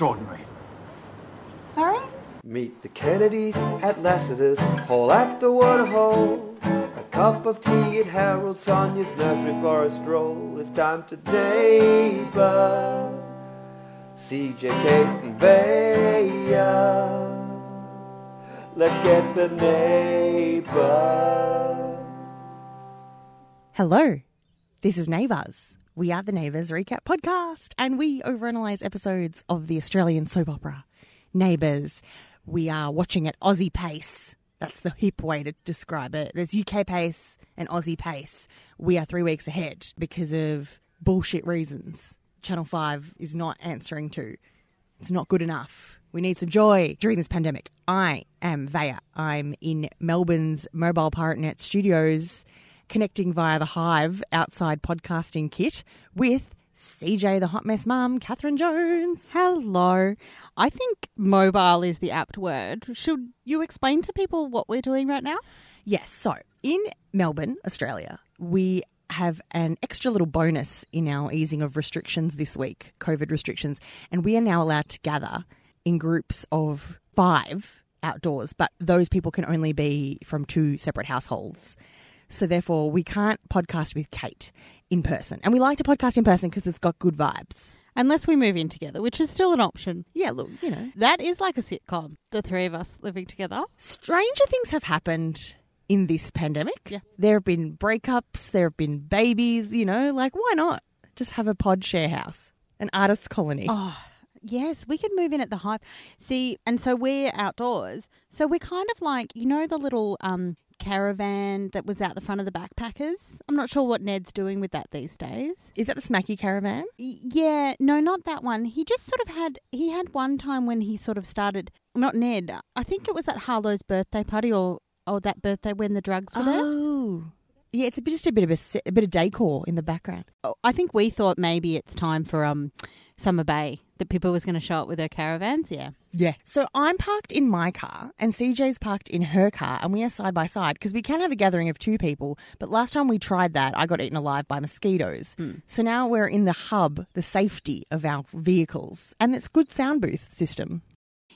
extraordinary. Sorry? Meet the Kennedys at Lassiter's Hall at the Waterhole. A cup of tea at Harold Sonya's nursery for a stroll. It's time to neighbors. CJ, Kate, and Vaya. Let's get the neighbors. Hello, this is Neighbours. We are the Neighbours Recap Podcast, and we overanalyze episodes of the Australian soap opera Neighbours. We are watching at Aussie pace. That's the hip way to describe it. There's UK pace and Aussie pace. We are three weeks ahead because of bullshit reasons. Channel 5 is not answering to. It's not good enough. We need some joy during this pandemic. I am Vaya. I'm in Melbourne's Mobile Pirate Net studios, connecting via the Hive outside podcasting kit with CJ, the hot mess mum, Catherine Jones. Hello. I think mobile is the apt word. Should you explain to people what we're doing right now? Yes, so in Melbourne, Australia, we have an extra little bonus in our easing of restrictions this week, COVID restrictions, and we are now allowed to gather in groups of five outdoors, but those people can only be from two separate households. So therefore, we can't podcast with Kate in person. And we like to podcast in person because it's got good vibes. Unless we move in together, which is still an option. Yeah, look, you know. That is like a sitcom, the three of us living together. Stranger things have happened in this pandemic. Yeah. There have been breakups, there have been babies, you know, like why not just have a pod share house, an artist's colony? Oh, yes, we could move in at the Hive. See, and so we're outdoors. So we're kind of like, you know, the little um, caravan that was out the front of the backpackers? I'm not sure what Ned's doing with that these days. Is that the Smacky Caravan? Y- Yeah, no, not that one. He just sort of had, he had one time when he sort of started, not Ned, I think it was at Harlow's birthday party or, or that birthday when the drugs were there. Oh. Yeah, it's a bit, just a bit of a, a bit of decor in the background. Oh, I think we thought maybe it's time for um Summer Bay that people was going to show up with their caravans. Yeah. Yeah. So I'm parked in my car and CJ's parked in her car and we are side by side because we can have a gathering of two people. But last time we tried that, I got eaten alive by mosquitoes. So now we're in the hub, the safety of our vehicles. And it's good sound booth system.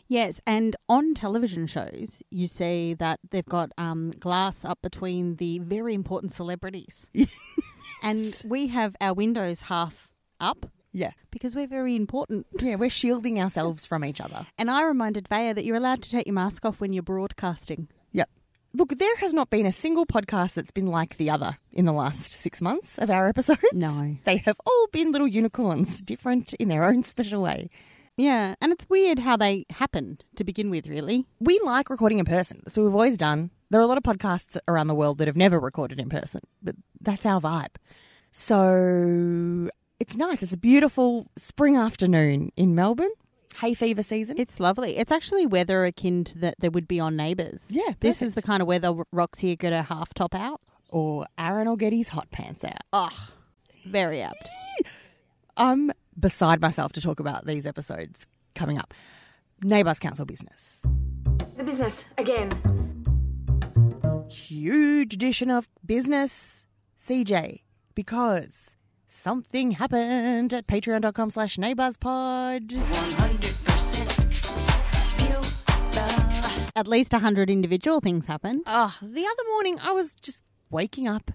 Yes, and on television shows, you see that they've got um, glass up between the very important celebrities. and we have our windows half up Yeah. because we're very important. Yeah, we're shielding ourselves from each other. And I reminded Vaya that you're allowed to take your mask off when you're broadcasting. Yep. Look, there has not been a single podcast that's been like the other in the last six months of our episodes. No. They have all been little unicorns, different in their own special way. Yeah, and it's weird how they happened to begin with, really. We like recording in person. That's what we've always done. There are a lot of podcasts around the world that have never recorded in person, but that's our vibe. So it's nice. It's a beautiful spring afternoon in Melbourne. Hay fever season. It's lovely. It's actually weather akin to that there would be on Neighbours. Yeah, This is the kind of weather Roxy get her half top out. or Aaron will get his hot pants out. Oh, very apt. I'm beside myself to talk about these episodes coming up. Neighbours Council business. The business again. Huge edition of business, CJ, because something happened at patreon.com slash neighbourspod. At least 100 individual things happened. Oh, the other morning I was just waking up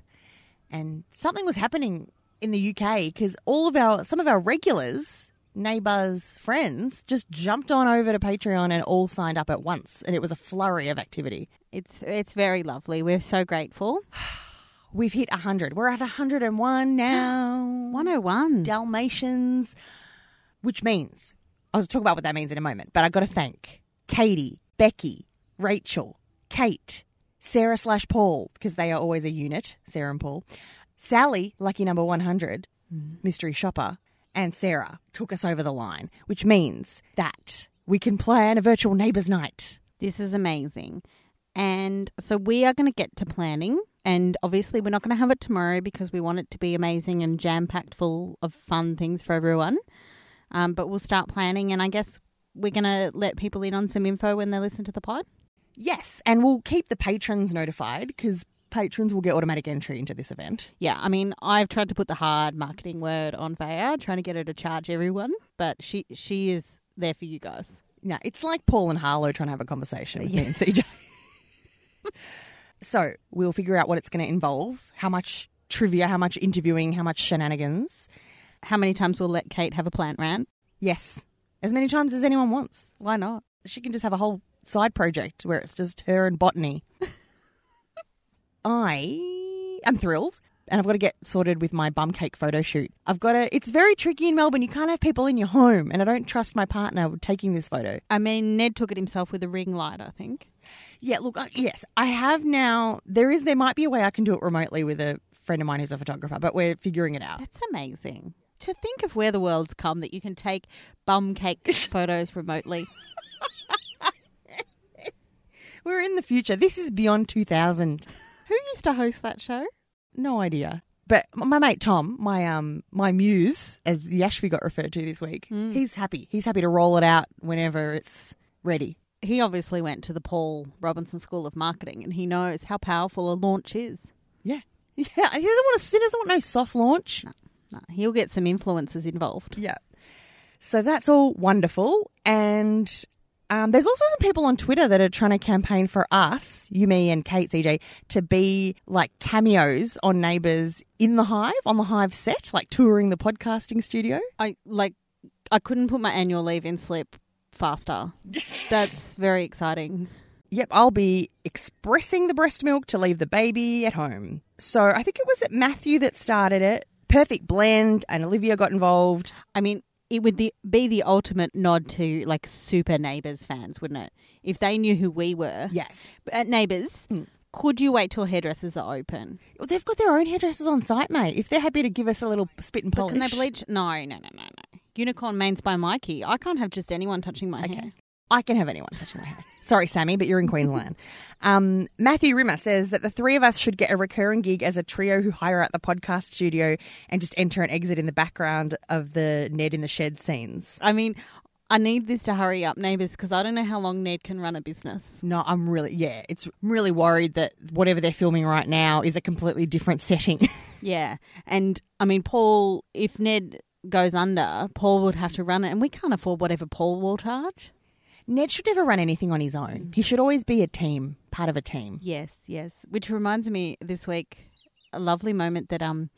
and something was happening in the UK because all of our, some of our regulars, neighbours, friends, just jumped on over to Patreon and all signed up at once. And it was a flurry of activity. It's it's very lovely. We're so grateful. We've hit 100. We're at 101 now. 101. Dalmatians, which means, I'll talk about what that means in a moment, but i got to thank Katie, Becky, Rachel, Kate, Sarah slash Paul, because they are always a unit, Sarah and Paul, Sally, lucky number 100, mm. mystery shopper, and Sarah took us over the line, which means that we can plan a virtual neighbours night. This is amazing. And so we are going to get to planning. And obviously, we're not going to have it tomorrow because we want it to be amazing and jam packed full of fun things for everyone. Um, but we'll start planning. And I guess we're going to let people in on some info when they listen to the pod. Yes, and we'll keep the patrons notified because patrons will get automatic entry into this event. Yeah, I mean, I've tried to put the hard marketing word on Vaya, trying to get her to charge everyone, but she she is there for you guys. No, it's like Paul and Harlow trying to have a conversation with me and CJ. so we'll figure out what it's going to involve, how much trivia, how much interviewing, how much shenanigans. How many times we'll let Kate have a plant rant? Yes, as many times as anyone wants. Why not? She can just have a whole side project where it's just her and botany. I am thrilled. And I've got to get sorted with my bum cake photo shoot. I've got to, it's very tricky in Melbourne. You can't have people in your home. And I don't trust my partner with taking this photo. I mean, Ned took it himself with a ring light, I think. Yeah, look, I- yes, I have now. There is, there might be a way I can do it remotely with a friend of mine who's a photographer, but we're figuring it out. That's amazing. To think of where the world's come that you can take bum cake photos remotely. We're in the future. This is beyond 2000. Who used to host that show? No idea. But my mate Tom, my um my muse, as Yashvi got referred to this week, he's happy. He's happy to roll it out whenever it's ready. He obviously went to the Paul Robinson School of Marketing and he knows how powerful a launch is. Yeah. Yeah. He doesn't want to he doesn't want no soft launch. No, he'll get some influencers involved. Yeah. So that's all wonderful. And um, there's also some people on Twitter that are trying to campaign for us, you, me, and Kate CJ, to be like cameos on Neighbours in the Hive, on the Hive set, like touring the podcasting studio. I like I couldn't put my annual leave in slip faster. That's very exciting. Yep, I'll be expressing the breast milk to leave the baby at home. So I think it was at Matthew that started it. Perfect blend, and Olivia got involved. I mean, it would the, be the ultimate nod to like super neighbours fans, wouldn't it? If they knew who we were. Yes. But at neighbours, hmm. could you wait till hairdressers are open? Well, they've got their own hairdressers on site, mate. If they're happy to give us a little spit and polish. But can they bleach? No, no, no, no, no. Unicorn mains by Mikey. I can't have just anyone touching my hair. I can have anyone touching my hair. Sorry, Sammy, but you're in Queensland. Um, Matthew Rimmer says that the three of us should get a recurring gig as a trio who hire out the podcast studio and just enter and exit in the background of the Ned in the shed scenes. I mean, I need this to hurry up, neighbours, because I don't know how long Ned can run a business. No, I'm really, yeah, it's I'm really worried that whatever they're filming right now is a completely different setting. Yeah, and I mean, Paul, if Ned goes under, Paul would have to run it, and we can't afford whatever Paul will charge. Ned should never run anything on his own. He should always be a team, part of a team. Yes, yes. Which reminds me this week, a lovely moment that um,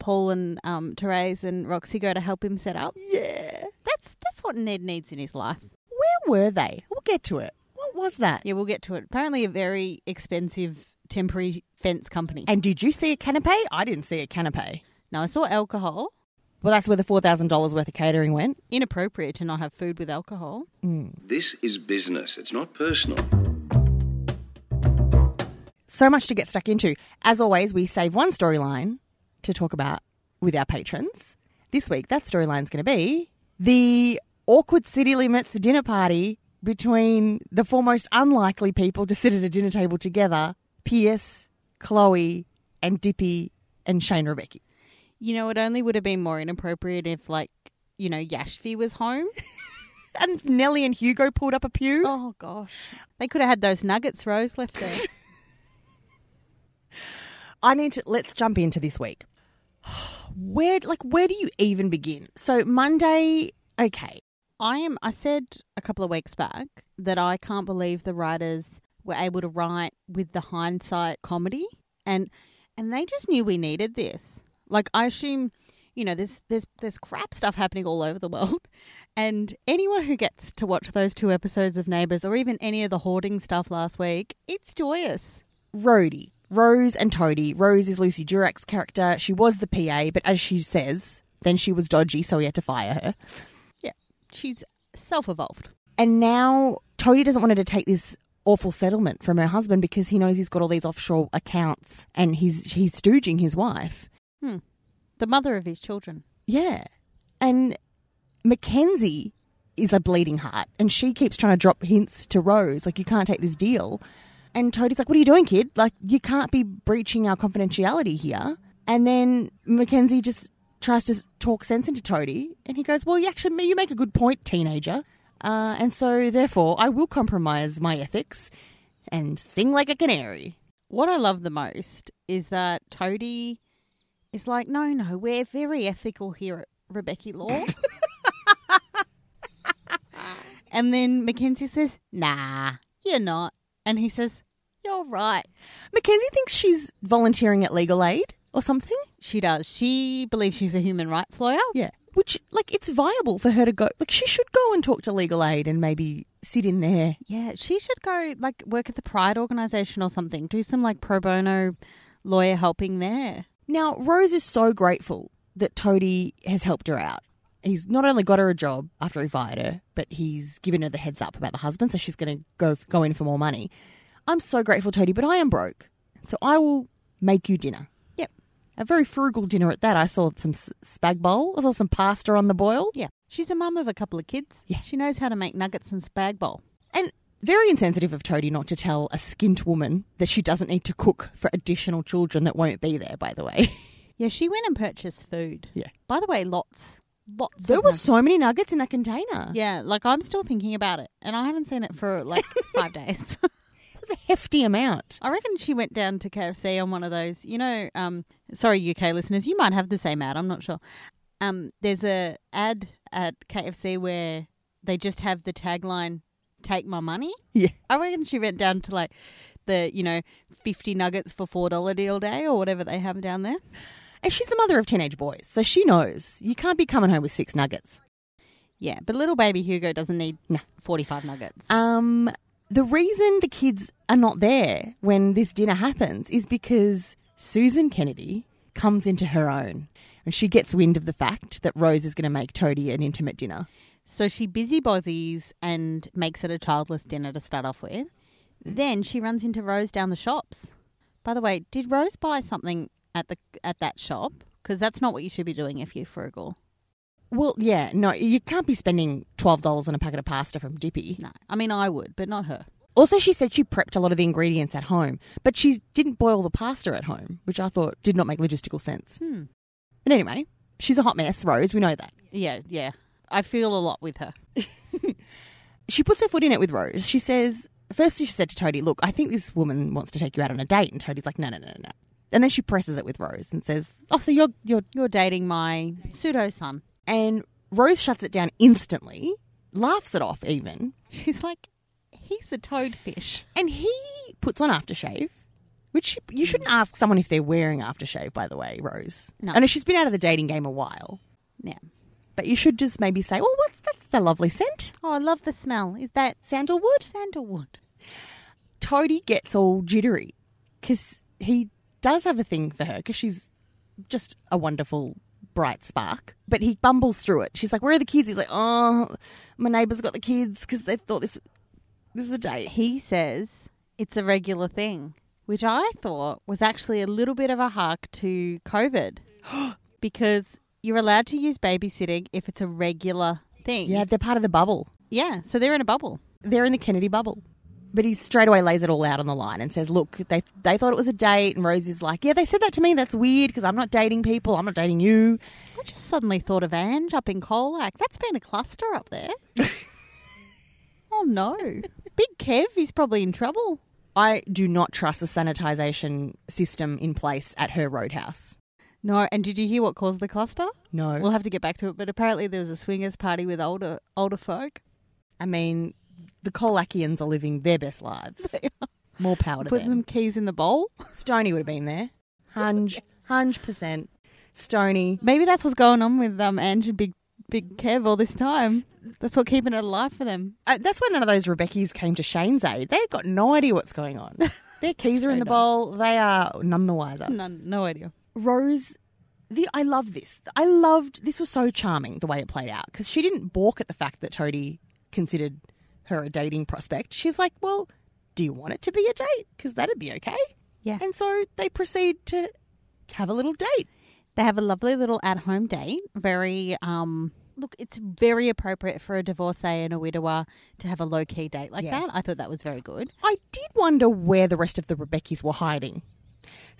Paul and um, Therese and Roxy go to help him set up. Yeah. That's that's what Ned needs in his life. Where were they? We'll get to it. What was that? Yeah, we'll get to it. Apparently, a very expensive temporary fence company. And did you see a canapé? I didn't see a canapé. No, I saw alcohol. Well, that's where the $4,000 worth of catering went. Inappropriate to not have food with alcohol. Mm. This is business. It's not personal. So much to get stuck into. As always, we save one storyline to talk about with our patrons. This week, that storyline's going to be the awkward city limits dinner party between the four most unlikely people to sit at a dinner table together Pierce, Chloe, and Dipi, and Shane Rebecchi. You know, it only would have been more inappropriate if, like, you know, Yashvi was home. And Nellie and Hugo pulled up a pew. Oh gosh, they could have had those nuggets, Rose, left there. I need to let's jump into this week. Where like where do you even begin? So Monday, okay. I am. I said a couple of weeks back that I can't believe the writers were able to write with the hindsight comedy, and and they just knew we needed this. Like I assume, you know, there's there's there's crap stuff happening all over the world, and anyone who gets to watch those two episodes of Neighbours or even any of the hoarding stuff last week, it's joyous. Rhodey, Rose and Toadie. Rose is Lucy Durack's character. She was the PA, but as she says, then she was dodgy, so we had to fire her. Yeah, she's self-evolved. And now Toadie doesn't want her to take this awful settlement from her husband because he knows he's got all these offshore accounts and he's he's stooging his wife. The mother of his children. Yeah. And Mackenzie is a bleeding heart and she keeps trying to drop hints to Rose, like, you can't take this deal. And Toadie's like, what are you doing, kid? Like, you can't be breaching our confidentiality here. And then Mackenzie just tries to talk sense into Toadie. And he goes, well, you actually, you make a good point, teenager. Uh, and so, therefore, I will compromise my ethics and sing like a canary. What I love the most is that Toadie is like, no, no, we're very ethical here at Rebecchi Law. And then Mackenzie says, Nah, you're not. And he says, You're right. Mackenzie thinks she's volunteering at legal aid or something. She does. She believes she's a human rights lawyer. Yeah. Which, like, it's viable for her to go. Like, she should go and talk to legal aid and maybe sit in there. Yeah, she should go like work at the Pride organization or something. Do some like pro bono lawyer helping there. Now, Rose is so grateful that Toadie has helped her out. He's not only got her a job after he fired her, but he's given her the heads up about the husband, so she's going to go go in for more money. I'm so grateful, Toadie, but I am broke, so I will make you dinner. Yep. A very frugal dinner at that. I saw some spag bowl. I saw some pasta on the boil. Yeah. She's a mum of a couple of kids. Yeah. She knows how to make nuggets and spag bowl. Very insensitive of Toadie not to tell a skint woman that she doesn't need to cook for additional children that won't be there, by the way. Yeah, she went and purchased food. Yeah. By the way, lots, lots. there were so many nuggets in that container. Yeah, like I'm still thinking about it, and I haven't seen it for like five days. It was a hefty amount. I reckon she went down to KFC on one of those. You know, um, sorry, UK listeners, you might have the same ad. I'm not sure. Um, there's a ad at KFC where they just have the tagline "Take my money." Yeah. I reckon she went down to like the you know fifty nuggets for four dollar deal day or whatever they have down there. And she's the mother of teenage boys, so she knows you can't be coming home with six nuggets. Yeah, but little baby Hugo doesn't need No. forty five nuggets. Um, the reason the kids are not there when this dinner happens is because Susan Kennedy comes into her own and she gets wind of the fact that Rose is going to make Toadie an intimate dinner. So she busybodies and makes it a childless dinner to start off with. Then she runs into Rose down the shops. By the way, did Rose buy something at the at that shop? Because that's not what you should be doing if you're frugal. Well, yeah, no, you can't be spending twelve dollars on a packet of pasta from Dipi. No, I mean I would, but not her. Also, she said she prepped a lot of the ingredients at home, but she didn't boil the pasta at home, which I thought did not make logistical sense. Hmm. But anyway, she's a hot mess, Rose. We know that. Yeah, yeah. I feel a lot with her. she puts her foot in it with Rose. She says, first she said to Toadie, look, I think this woman wants to take you out on a date. And Toadie's like, no, no, no, no, no. And then she presses it with Rose and says, oh, so you're, you're, You're dating my pseudo son. and Rose shuts it down instantly, laughs it off even. She's like, he's a toadfish. And he puts on aftershave, which you shouldn't ask someone if they're wearing aftershave, by the way, Rose. No. I know she's been out of the dating game a while, Yeah. But you should just maybe say, oh, what's that's the lovely scent? Oh, I love the smell. Is that Sandalwood? sandalwood? Toadie gets all jittery because he does have a thing for her because she's just a wonderful, bright spark. But he bumbles through it. She's like, "Where are the kids?" He's like, "Oh, my neighbours got the kids because they thought this this is a date." He says it's a regular thing, which I thought was actually a little bit of a hark to COVID because you're allowed to use babysitting if it's a regular thing. Yeah, they're part of the bubble. Yeah, so they're in a bubble. They're in the Kennedy bubble. But he straight away lays it all out on the line and says, "Look, they they thought it was a date." And Rosie's like, "Yeah, they said that to me. That's weird because I'm not dating people. I'm not dating you." I just suddenly thought of Ange up in Colac. That's been a cluster up there. oh no. Big Kev is probably in trouble. I do not trust the sanitisation system in place at her roadhouse. No, and did you hear what caused the cluster? No, We'll have to get back to it, but apparently there was a swingers party with older older folk. I mean, the Colacians are living their best lives. More power to Put them. some keys in the bowl. Stonie would have been there. Hunge, hunge percent. Stonie. Maybe that's what's going on with um Ange and Big Big Kev all this time. That's what keeping it alive for them. Uh, that's why none of those Rebecchis came to Shane's aid. They've got no idea what's going on. Their keys are in the bowl. They are none the wiser. None, no idea. Rose, the I love this. I loved this was so charming the way it played out because she didn't balk at the fact that Toadie considered her a dating prospect. She's like, well, do you want it to be a date? Because that'd be okay. Yeah. And so they proceed to have a little date. They have a lovely little at home date. Very um look, it's very appropriate for a divorcee and a widower to have a low key date like Yeah. that. I thought that was very good. I did wonder where the rest of the Rebecchis were hiding.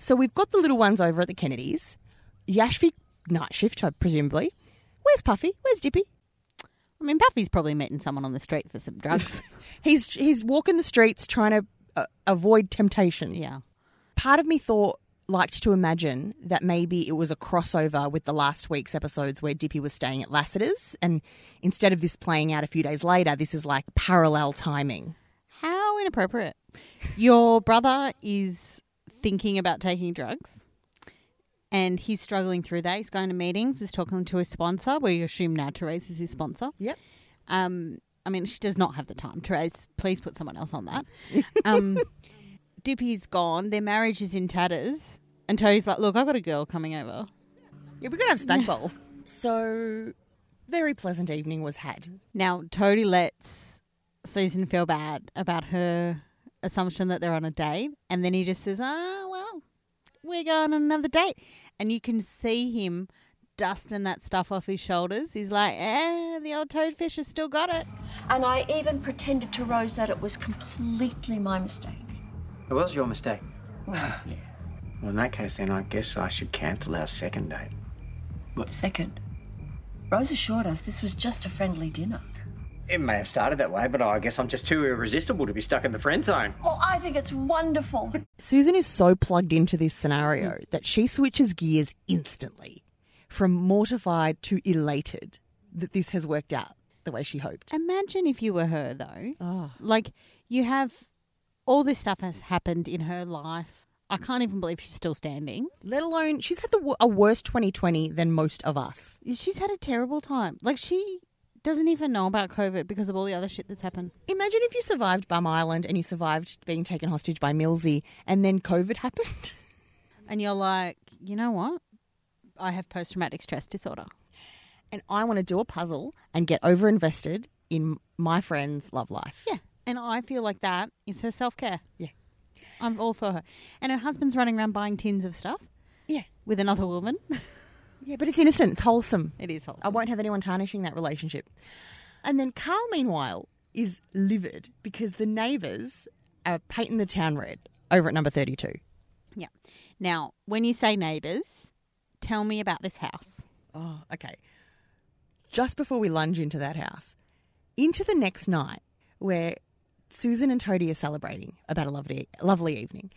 So we've got the little ones over at the Kennedys. Yashvi night shift, presumably. Where's Puffy? Where's Dipi? I mean, Puffy's probably meeting someone on the street for some drugs. He's he's walking the streets trying to uh, avoid temptation. yeah. Part of me thought liked to imagine that maybe it was a crossover with the last week's episodes where Dipi was staying at Lassiter's, and instead of this playing out a few days later, this is like parallel timing. How inappropriate. Your brother is thinking about taking drugs and he's struggling through that. He's going to meetings, he's talking to his sponsor. We assume now Therese is his sponsor. Yep. Um, I mean, she does not have the time. Therese, please put someone else on that. Um, Dipi's gone. Their marriage is in tatters. And Toadie's like, look, I've got a girl coming over. Yeah, we're gonna have spag bowl. so, very pleasant evening was had. Now, Toadie lets Susan feel bad about her assumption that they're on a date. And then he just says, ah, well, we're going on another date. And you can see him dusting that stuff off his shoulders. He's like, eh, the old toadfish has still got it. And I even pretended to Rose that it was completely my mistake. It was your mistake. yeah. Well, in that case, then I guess I should cancel our second date. What Second, Rose assured us this was just a friendly dinner. It may have started that way, but I guess I'm just too irresistible to be stuck in the friend zone. Well, I think it's wonderful. Susan is so plugged into this scenario that she switches gears instantly from mortified to elated that this has worked out the way she hoped. Imagine if you were her, though. Oh. Like, you have all this stuff has happened in her life. I can't even believe she's still standing. Let alone, she's had the, wo- a worse 2020 than most of us. She's had a terrible time. Like, she doesn't even know about COVID because of all the other shit that's happened. Imagine if you survived Bum Island and you survived being taken hostage by Millsy and then COVID happened. And you're like, you know what? I have post traumatic stress disorder. and I want to do a puzzle and get over invested in my friend's love life. Yeah. And I feel like that is her self care. Yeah. I'm all for her. And her husband's running around buying tins of stuff Yeah. with another woman. Yeah, but it's innocent. It's wholesome. it is wholesome. I won't have anyone tarnishing that relationship. And then Carl, meanwhile, is livid because the neighbours are painting the town red over at number 32. Yeah. Now, when you say neighbours, tell me about this house. Oh, okay. Just before we lunge into that house, into the next night where Susan and Toadie are celebrating about a lovely, lovely evening,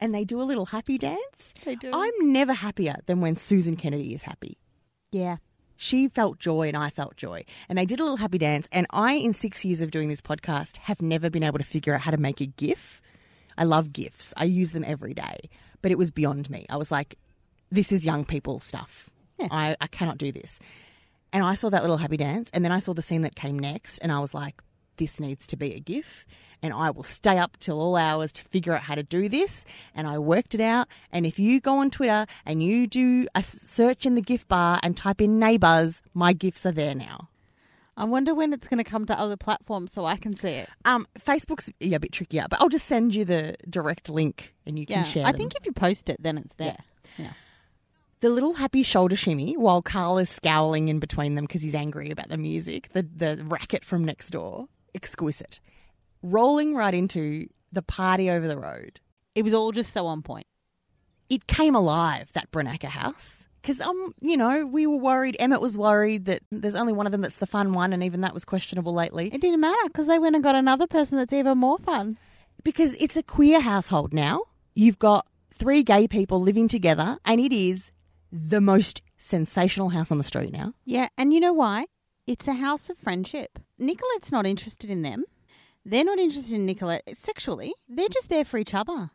and they do a little happy dance. They do. I'm never happier than when Susan Kennedy is happy. Yeah. She felt joy and I felt joy. And they did a little happy dance. And I, in six years of doing this podcast, have never been able to figure out how to make a GIF. I love GIFs, I use them every day. But it was beyond me. I was like, this is young people stuff. I, I cannot do this. And I saw that little happy dance. And then I saw the scene that came next. And I was like, this needs to be a GIF. And I will stay up till all hours to figure out how to do this. And I worked it out. And if you go on Twitter and you do a search in the GIF bar and type in neighbours, my GIFs are there now. I wonder when it's going to come to other platforms so I can see it. Um, Facebook's yeah, a bit trickier, but I'll just send you the direct link and you can Yeah. share I them. think if you post it, then it's there. Yeah. the little happy shoulder shimmy while Carl is scowling in between them because he's angry about the music, the the racket from next door, exquisite. Rolling right into the party over the road. It was all just so on point. It came alive that Branaka house because um you know we were worried. Emmett was worried that there's only one of them that's the fun one, and even that was questionable lately It didn't matter because they went and got another person that's even more fun. because it's a queer household now. You've got three gay people living together, and it is the most sensational house on the street now. Yeah, and you know why? It's a house of friendship. Nicolette's not interested in them. They're not interested in Nicolette sexually. They're just there for each other.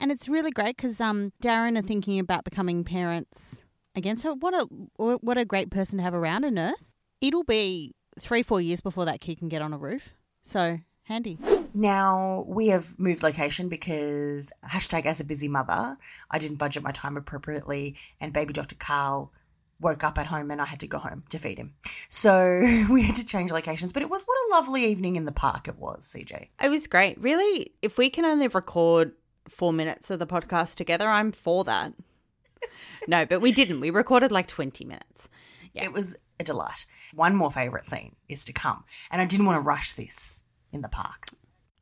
And it's really great because um, Darren are thinking about becoming parents again. So what a what a great person to have around a nurse. It'll be three four years before that kid can get on a roof. So handy. Now we have moved location because hashtag as a busy mother, I didn't budget my time appropriately, and baby Dr. Carl woke up at home and I had to go home to feed him. So we had to change locations, but it was what a lovely evening in the park it was, CJ. It was great. Really, if we can only record four minutes of the podcast together, I'm for that. no, but we didn't. We recorded like 20 minutes. Yeah. It was a delight. One more favourite scene is to come, and I didn't want to rush this in the park.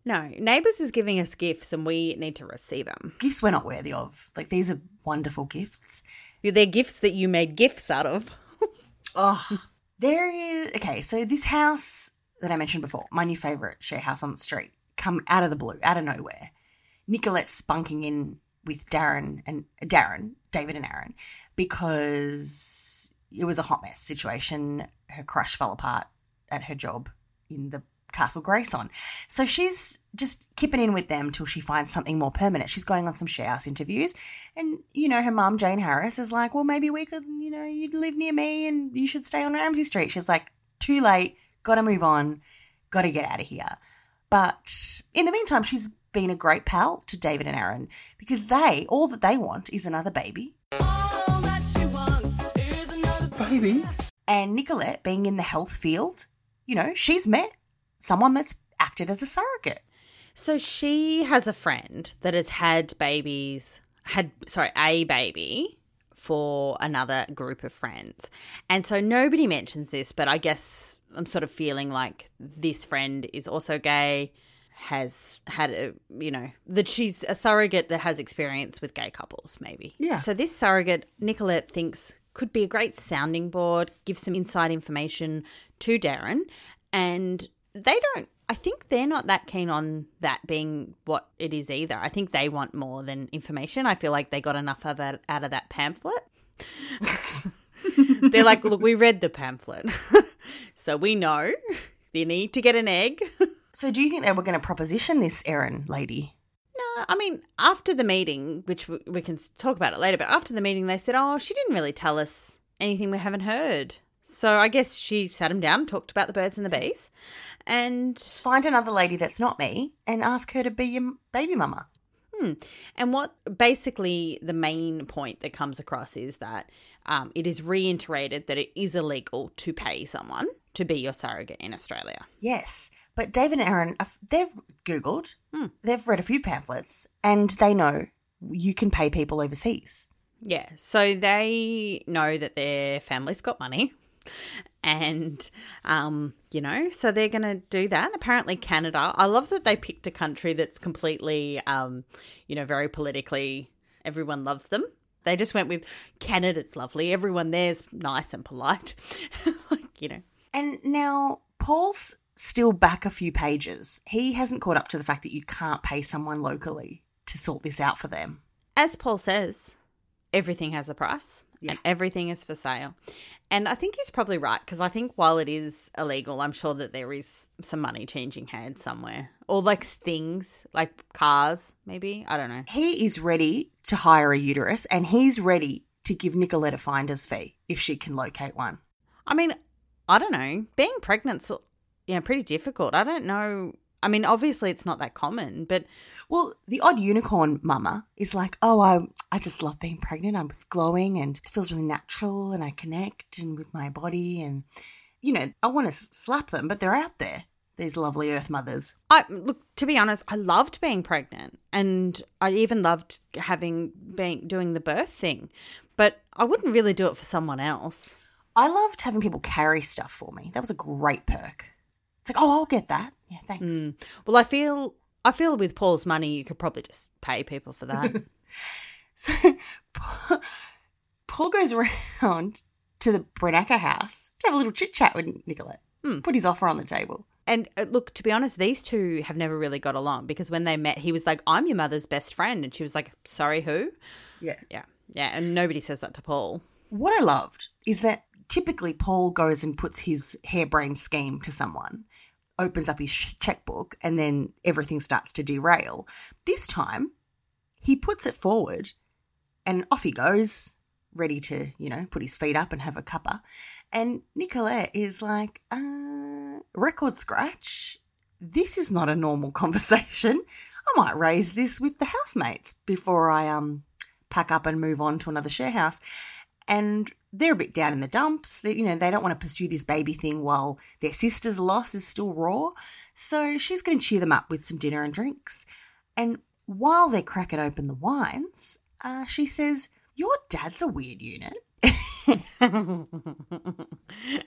No, Neighbours is giving us gifts and we need to receive them. Gifts we're not worthy of. Like these are wonderful gifts. They're gifts that you made gifts out of. Oh, there is. Okay, so this house that I mentioned before, my new favourite share house on the street, come out of the blue, out of nowhere. Nicolette's spunking in with Darren and Darren, David and Aaron, because it was a hot mess situation. Her crush fell apart at her job in the Castle Greyson. So she's just keeping in with them till she finds something more permanent. She's going on some sharehouse interviews. And, you know, her mum, Jane Harris, is like, well, maybe we could, you know, you'd live near me and you should stay on Ramsay Street. She's like, too late, gotta move on, gotta get out of here. But in the meantime, she's been a great pal to David and Aaron because they, all that they want is another baby. Baby? And Nicolette, being in the health field, you know, she's met someone that's acted as a surrogate. So she has a friend that has had babies, had, sorry, a baby for another group of friends. And so nobody mentions this, but I guess I'm sort of feeling like this friend is also gay, has had a, you know, that she's a surrogate that has experience with gay couples, maybe. Yeah. So this surrogate, Nicolette thinks could be a great sounding board, give some inside information to Darren. And they don't, I think they're not that keen on that being what it is either. I think they want more than information. I feel like they got enough of that out of that pamphlet. they're like, look, we read the pamphlet. so we know you need to get an egg. So do you think they were going to proposition this Aaron lady? No, I mean, after the meeting, which we, we can talk about it later, but after the meeting, they said, oh, she didn't really tell us anything we haven't heard. So I guess she sat him down, talked about the birds and the bees, and Just find another lady that's not me and ask her to be your baby mama. And what basically the main point that comes across is that um, it is reiterated that it is illegal to pay someone to be your surrogate in Australia. Yes, but David and Aaron, they've Googled, they've read a few pamphlets, and they know you can pay people overseas. Yeah, so they know that their family's got money. And, um, you know, so they're going to do that. Apparently, Canada. I love that they picked a country that's completely, um, you know, very politically, everyone loves them. They just went with Canada's lovely. Everyone there's nice and polite. like, you know, And now Paul's still back a few pages. He hasn't caught up to the fact that you can't pay someone locally to sort this out for them. as Paul says, everything has a price and everything is for sale. And I think he's probably right because I think while it is illegal, I'm sure that there is some money changing hands somewhere or like things like cars, maybe. I don't know. He is ready to hire a uterus and he's ready to give Nicolette a finder's fee if she can locate one. I mean, I don't know. Being pregnant's know pretty difficult. I don't know. I mean, obviously it's not that common, but Well, the odd unicorn mama is like, oh, I, I just love being pregnant. I'm glowing and it feels really natural and I connect and with my body. And, you know, I want to slap them, but they're out there, these lovely earth mothers. I look to be honest, I loved being pregnant and I even loved having being doing the birth thing. But I wouldn't really do it for someone else. I loved having people carry stuff for me. That was a great perk. It's like, oh, I'll get that. Yeah, thanks. Well, I feel I feel with Paul's money you could probably just pay people for that. So Paul- goes around to the Brenacker house to have a little chit chat with Nicolette. Put his offer on the table. and uh, look, to be honest, these two have never really got along because when they met, he was like, "I'm your mother's best friend," and she was like, "Sorry, who?" Yeah. Yeah, yeah, and nobody says that to Paul. What I loved is that typically Paul goes and puts his harebrained scheme to someone, opens up his checkbook, and then everything starts to derail. This time, he puts it forward and off he goes, ready to, you know, put his feet up and have a cuppa. And Nicolette is like, uh, record scratch. This is not a normal conversation. I might raise this with the housemates before I um pack up and move on to another share house and they're a bit down in the dumps. They, you know, they don't want to pursue this baby thing while their sister's loss is still raw. So she's going to cheer them up with some dinner and drinks. And while they're cracking open the wines, uh, she says, "Your dad's a weird unit."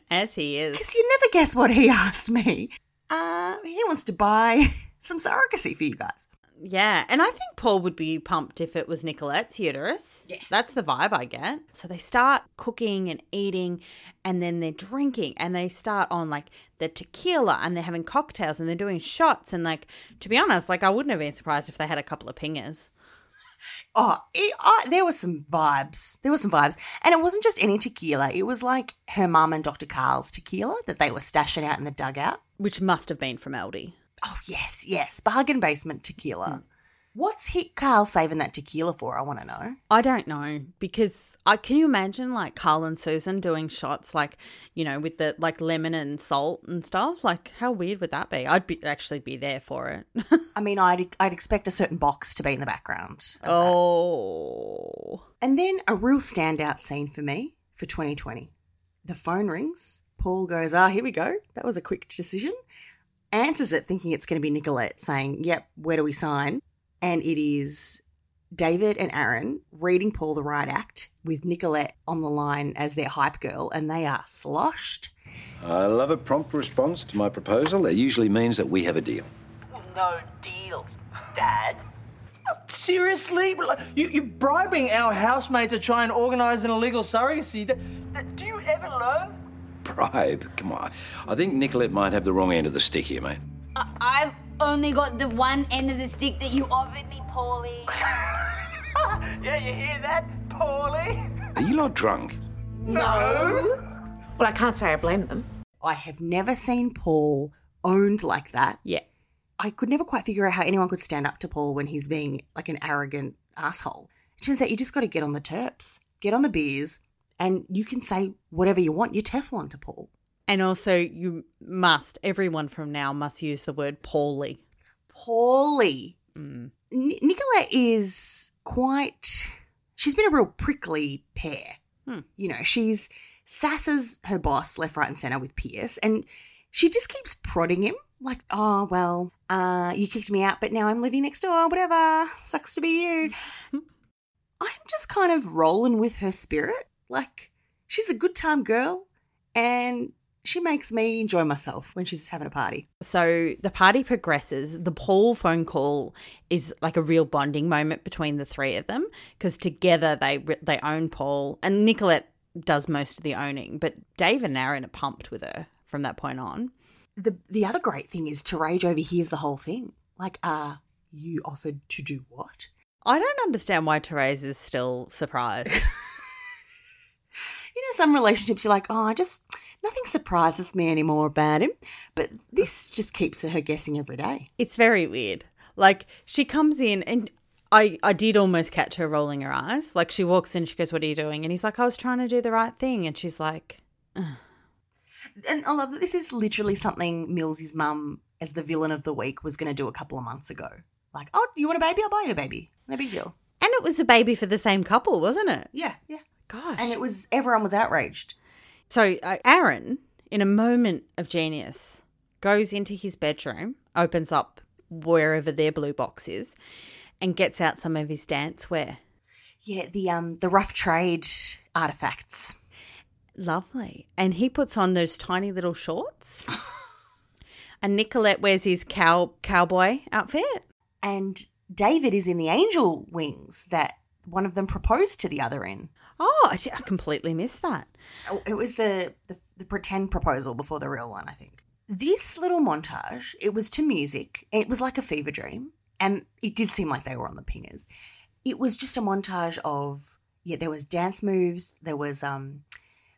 As he is. Because you never guess what he asked me. Uh, he wants to buy some surrogacy for you guys. Yeah, and I think Paul would be pumped if it was Nicolette's uterus. Yeah. That's the vibe I get. So they start cooking and eating, and then they're drinking, and they start on like the tequila, and they're having cocktails, and they're doing shots. And like, to be honest, like I wouldn't have been surprised if they had a couple of pingers. Oh, it, I, there were some vibes. There were some vibes. And it wasn't just any tequila. It was like her mum and Dr. Carl's tequila that they were stashing out in the dugout. Which must have been from Aldi. Oh, yes, yes. Bargain basement tequila. What's Hick Carl saving that tequila for? I want to know. I don't know because I can you imagine like Carl and Susan doing shots like you know with the like lemon and salt and stuff. Like how weird would that be? I'd be actually be there for it. I mean, I'd, I'd expect a certain box to be in the background. of that. oh, And then a real standout scene for me for 2020. The phone rings. Paul goes, Ah, here we go. That was a quick decision. Answers it thinking it's going to be Nicolette saying, Yep, where do we sign? And it is David and Aaron reading Paul the Right Act with Nicolette on the line as their hype girl, and they are sloshed. I love a prompt response to my proposal. It usually means that we have a deal. No deal, Dad. Seriously? You, you're bribing our housemate to try and organise an illegal surrogacy? That- Do you ever learn? Bribe? Come on. I think Nicolette might have the wrong end of the stick here, mate. I- I've only got the one end of the stick that you offered me, Paulie. Yeah, you hear that, Paulie? Are you not drunk? No. Well, I can't say I blame them. I have never seen Paul owned like that. yeah. I could never quite figure out how anyone could stand up to Paul when he's being like an arrogant asshole. It turns out you just got to get on the terps, get on the beers, and you can say whatever you want. You're Teflon to Paul. And also, you must everyone from now must use the word Paulie. Paulie. Mm. N- Nicolette is quite. She's been a real prickly pear. Hmm. You know, she's sasses her boss left, right, and center with Pierce, and she just keeps prodding him. Like, oh, well, uh, you kicked me out, but now I'm living next door, whatever. Sucks to be you. I'm just kind of rolling with her spirit. Like, she's a good time girl, and she makes me enjoy myself when she's having a party. So the party progresses. The Paul phone call is like a real bonding moment between the three of them because together they they own Paul and Nicolette does most of the owning, but Dave and Aaron are pumped with her from that point on. the the other great thing is Therese overhears the whole thing. Like, uh, you offered to do what? I don't understand why Therese is still surprised. You know, some relationships you're like, oh, I just nothing surprises me anymore about him. But this just keeps her guessing every day. it's very weird. Like she comes in and I I did almost catch her rolling her eyes. Like she walks in, she goes, "What are you doing?" And he's like, "I was trying to do the right thing." And she's like, And I love that this is literally something Millsy's mum, as the villain of the week, was going to do a couple of months ago. Like, oh, you want a baby? I'll buy you a baby. No big deal. and it was a baby for the same couple, wasn't it? Yeah, yeah. Gosh. And it was everyone was outraged. So uh, Aaron, in a moment of genius, goes into his bedroom, opens up wherever their blue box is, and gets out some of his dance wear. Yeah, the um the rough trade artifacts. Lovely. And he puts on those tiny little shorts. and Nicolette wears his cow cowboy outfit. And David is in the angel wings that one of them proposed to the other in. Oh, I I completely missed that. Oh, It was the, the the pretend proposal before the real one, I think. This little montage, it was to music. It was like a fever dream, and it did seem like they were on the pingers. It was just a montage of yeah, there was dance moves, there was um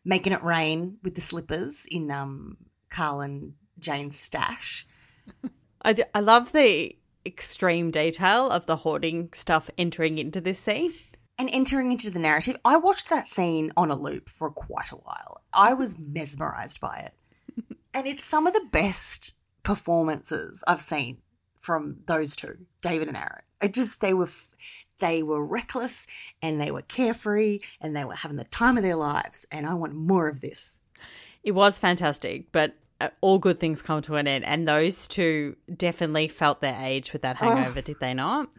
making it rain with the slippers in um Carl and Jane's stash. I I love the extreme detail of the hoarding stuff entering into this scene. And entering into the narrative. I watched that scene on a loop for quite a while. I was mesmerized by it. and it's some of the best performances I've seen from those two, David and Aaron. It just they were they were reckless and they were carefree and they were having the time of their lives and I want more of this. It was fantastic, but uh, all good things come to an end. And those two definitely felt their age with that hangover, did they not?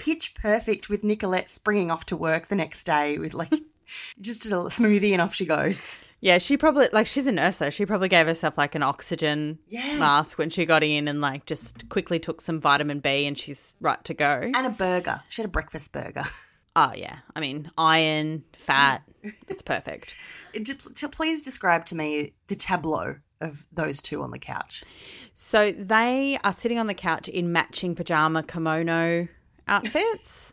Pitch perfect with Nicolette springing off to work the next day with like just a smoothie and off she goes. Yeah, she probably, like, she's a nurse though. She probably gave herself like an oxygen Yeah. mask when she got in and like just quickly took some vitamin B and she's right to go. And a burger. She had a breakfast burger. Oh, yeah. I mean, iron, fat, it's perfect. D- to please describe to me the tableau of those two on the couch. So they are sitting on the couch in matching pajama kimono outfits.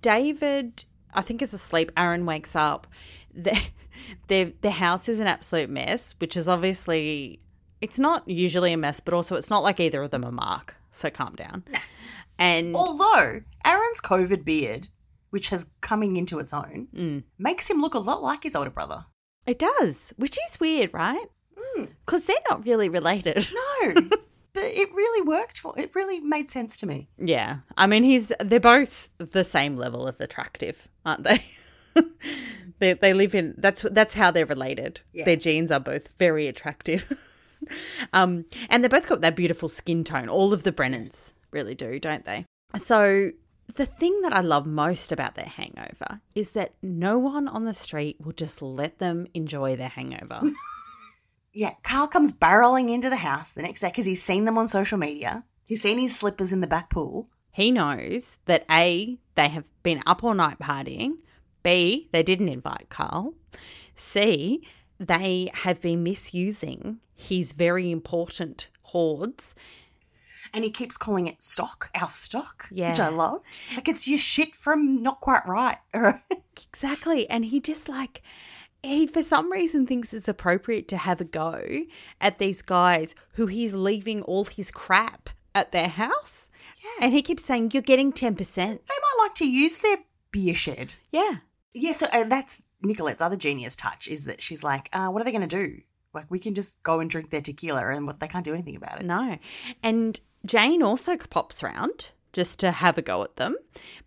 David, I think, is asleep. Aaron wakes up. The, their, their house is an absolute mess, which is obviously, it's not usually a mess, but also it's not like either of them are Mark. So calm down. And Although Aaron's COVID beard, which has coming into its own, Mm. makes him look a lot like his older brother. it does, which is weird, right? Because they're not really related. No, but it really worked for. It really made sense to me. Yeah. I mean, he's they're both the same level of attractive, aren't they? they they live in that's that's how they're related. Yeah. Their genes are both very attractive. um and they both got that beautiful skin tone. All of the Brennans really do, don't they? So the thing that I love most about their hangover is that no one on the street will just let them enjoy their hangover. Yeah, Carl comes barreling into the house the next day because he's seen them on social media. He's seen his slippers in the back pool. he knows that A, they have been up all night partying, B, they didn't invite Carl, C, they have been misusing his very important hoards. And he keeps calling it stock, our stock, yeah. which I loved. It's like it's your shit from not quite right. Exactly. And he just like, he for some reason thinks it's appropriate to have a go at these guys who he's leaving all his crap at their house. Yeah. And he keeps saying, You're getting 10%. They might like to use their beer shed. Yeah. Yeah, so uh, that's Nicolette's other genius touch is that she's like, uh, what are they going to do? Like, we can just go and drink their tequila and what they can't do anything about it. No. And Jane also pops round just to have a go at them.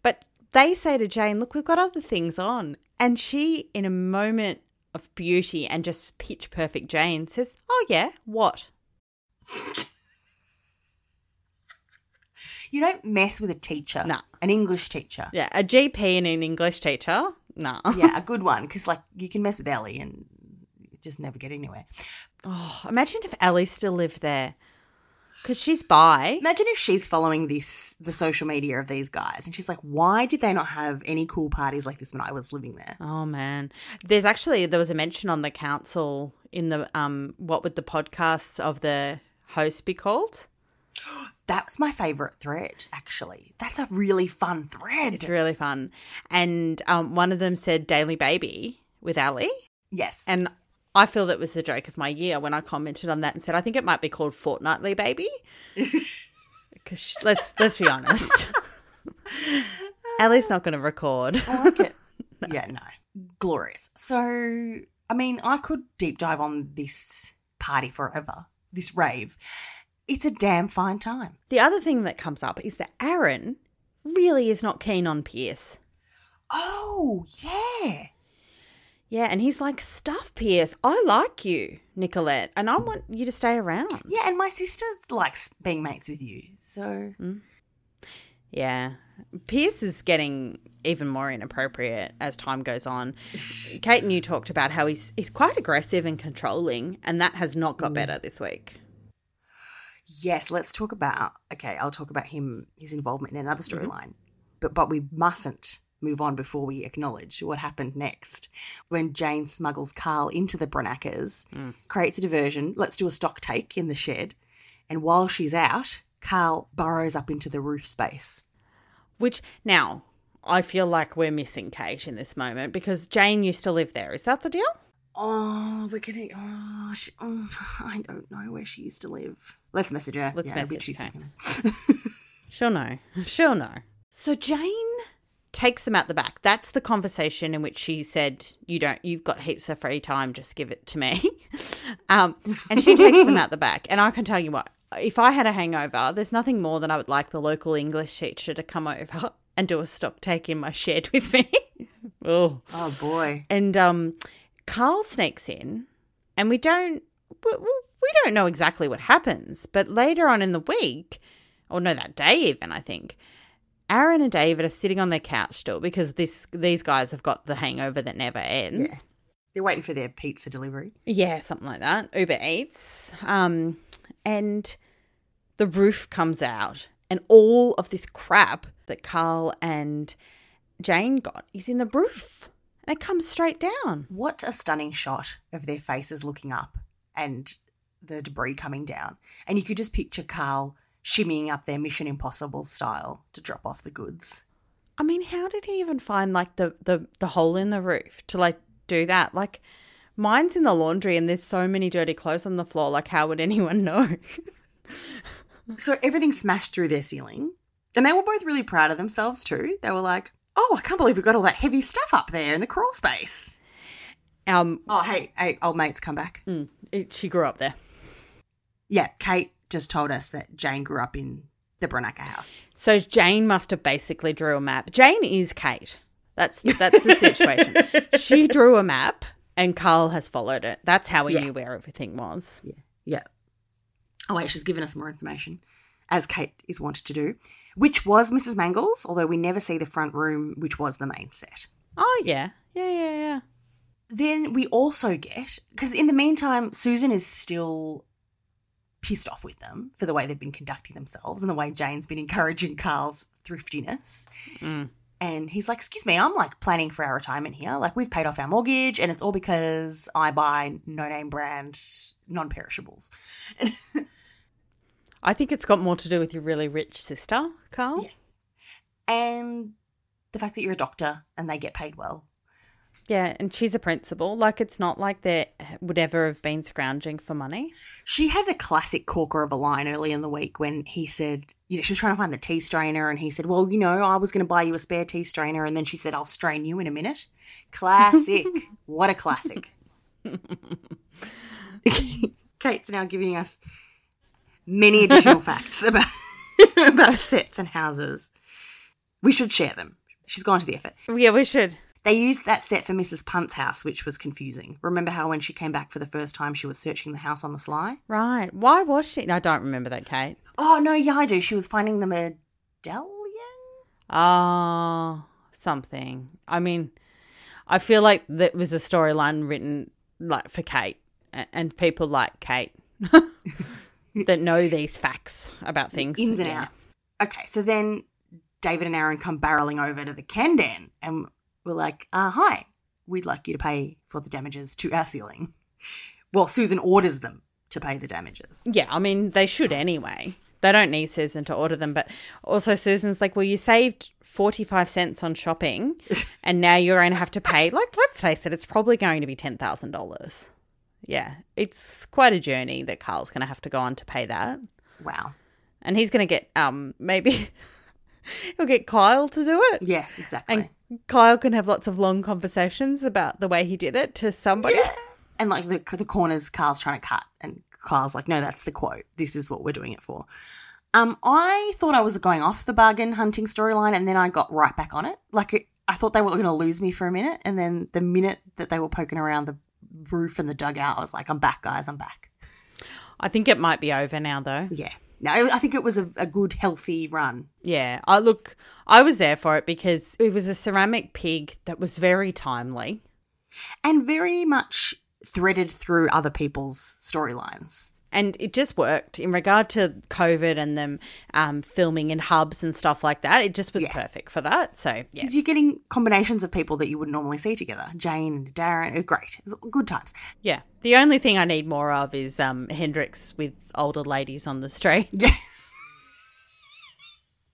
But they say to Jane, Look, we've got other things on. And she, in a moment of beauty and just pitch perfect Jane, says, Oh, yeah, what? You don't mess with a teacher. No. An English teacher. Yeah, a GP and an English teacher? No. yeah, a good one. Because, like, you can mess with Ellie and just never get anywhere. Oh, imagine if Ellie still lived there. Because she's bi. Imagine if she's following this, the social media of these guys, and she's like, why did they not have any cool parties like this when I was living there? Oh man, there's actually there was a mention on the council in the um what would the podcasts of the host be called? That's my favorite thread, actually. That's a really fun thread. It's really fun, and um one of them said Daily Baby with Ali, yes, and I feel that was the joke of my year when I commented on that and said I think it might be called Fortnightly Baby. Because let's let's be honest, Ali's not going to record. I like it. yeah, no. Glorious. So, I mean, I could deep dive on this party forever, this rave. It's a damn fine time. The other thing that comes up is that Aaron really is not keen on Pierce. Oh, yeah. Yeah, and he's like, Stuff, Pierce. I like you, Nicolette, and I want you to stay around. Yeah, and my sister likes being mates with you. So, mm. Yeah. Pierce is getting even more inappropriate as time goes on. Kate and you talked about how he's he's quite aggressive and controlling, and that has not got mm. better this week. yes, let's talk about. Okay, I'll talk about him, his involvement in another mm-hmm. storyline. But but we mustn't move on before we acknowledge what happened next when Jane smuggles Carl into the Branackers, mm. creates a diversion. Let's do a stock take in the shed, and while she's out, Carl burrows up into the roof space. Which now I feel like we're missing Kate in this moment because Jane used to live there. Is that the deal? Oh, we're getting. Oh, she, oh, I don't know where she used to live. Let's message her. Let's Yeah, message seconds. She'll know. She'll know. So Jane takes them out the back. That's the conversation in which she said, "You don't. You've got heaps of free time. Just give it to me." um, and she takes them out the back. And I can tell you what. If I had a hangover, there's nothing more than I would like the local English teacher to come over and do a stock take in my shed with me. oh, oh boy. and um, Carl sneaks in, and we don't we, we don't know exactly what happens. But later on in the week, or no, that day even, I think, Aaron and David are sitting on their couch still because this these guys have got the hangover that never ends. Yeah. They're waiting for their pizza delivery. Yeah, something like that. Uber Eats. Um, and the roof comes out, and all of this crap that Carl and Jane got is in the roof. And it comes straight down. What a stunning shot of their faces looking up and the debris coming down. And you could just picture Carl shimmying up their Mission Impossible style to drop off the goods. I mean, how did he even find like the the the hole in the roof to like do that? Like mine's in the laundry and there's so many dirty clothes on the floor. Like how would anyone know? So everything smashed through their ceiling. And they were both really proud of themselves too. They were like, oh, I can't believe we got all that heavy stuff up there in the crawl space. Um Oh, hey, hey, old mates, come back. mm, it, she grew up there. Yeah, Kate just told us that Jane grew up in the Bronacker house. So Jane must have basically drew a map. Jane is Kate. That's that's the situation. she drew a map and Carl has followed it. That's how he Yeah. knew where everything was. Yeah. Oh, wait, she's given us more information, as Kate is wanted to do, which was Mrs. Mangles, although we never see the front room, which was the main set. Oh yeah. Yeah, yeah, yeah. Then we also get, because in the meantime, Susan is still pissed off with them for the way they've been conducting themselves and the way Jane's been encouraging Carl's thriftiness. Mm. And he's like, Excuse me, I'm like planning for our retirement here. Like, we've paid off our mortgage, and it's all because I buy no name brand non perishables. I think it's got more to do with your really rich sister, Carl. and the fact that you're a doctor and they get paid well. Yeah, and she's a principal. Like it's not like they would ever have been scrounging for money. She had the classic corker of a line early in the week when he said, you know, she was trying to find the tea strainer, and he said, Well, you know, I was going to buy you a spare tea strainer. And then she said, I'll strain you in a minute. Classic. what a classic. Kate's now giving us many additional facts about, about sets and houses. We should share them. She's gone to the effort. Yeah, we should. They used that set for Mrs. Punt's house, which was confusing. Remember how when she came back for the first time, she was searching the house on the sly? Right. Why was she? I don't remember that, Kate. Oh, no, yeah, I do. She was finding the medallion? Oh, something. I mean, I feel like that was a storyline written like for Kate and people like Kate that know these facts about things. Ins and Yeah. outs. Okay, so then David and Aaron come barreling over to the Kandan and we're like, uh, hi, we'd like you to pay for the damages to our ceiling. Well, Susan orders them to pay the damages. Yeah, I mean, they should anyway. They don't need Susan to order them, but also Susan's like, well, you saved 45 cents on shopping and now you're going to have to pay. Like, let's face it, it's probably going to be $10,000. Yeah, it's quite a journey that Carl's going to have to go on to pay that. Wow. And he's going to get, um, maybe he'll get Kyle to do it. Yeah, exactly. And Kyle can have lots of long conversations about the way he did it to somebody. and like the, the corners Carl's trying to cut, and Carl's like, no, that's the quote. This is what we're doing it for. Um, I thought I was going off the bargain hunting storyline, and then I got right back on it. Like, it, I thought they were going to lose me for a minute, and then the minute that they were poking around the roof and the dugout, I was like, I'm back, guys, I'm back. I think it might be over now, though. Yeah. No, I think it was a, a good, healthy run. Yeah, I look, I was there for it because it was a ceramic pig that was very timely. and very much threaded through other people's storylines. And it just worked in regard to COVID and them um, filming in hubs and stuff like that. It just was perfect for that. So, yeah. Because you're getting combinations of people that you wouldn't normally see together. Jane and Darren, uh, great. Good times. Yeah. The only thing I need more of is um, Hendrix with older ladies on the street. Yeah.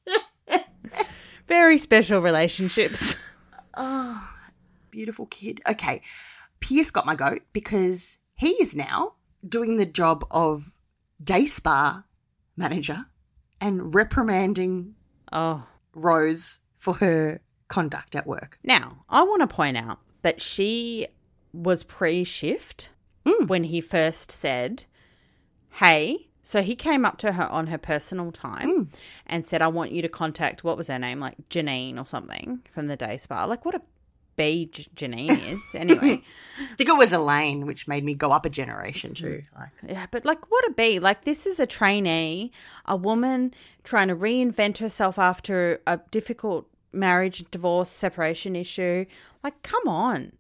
Very special relationships. Oh, beautiful kid. Okay. Pierce got my goat because he is now doing the job of day spa manager and reprimanding Oh. Rose for her conduct at work. Now, I want to point out that she was pre shift Mm. when he first said, Hey, so he came up to her on her personal time mm. and said, I want you to contact, what was her name? Like Janine or something from the day spa. Like, what a B J- Janine is. Anyway. I think it was Elaine, which made me go up a generation too. Mm. Like, Yeah, but like, what a a B. Like, this is a trainee, a woman trying to reinvent herself after a difficult marriage, divorce, separation issue. Like, come on.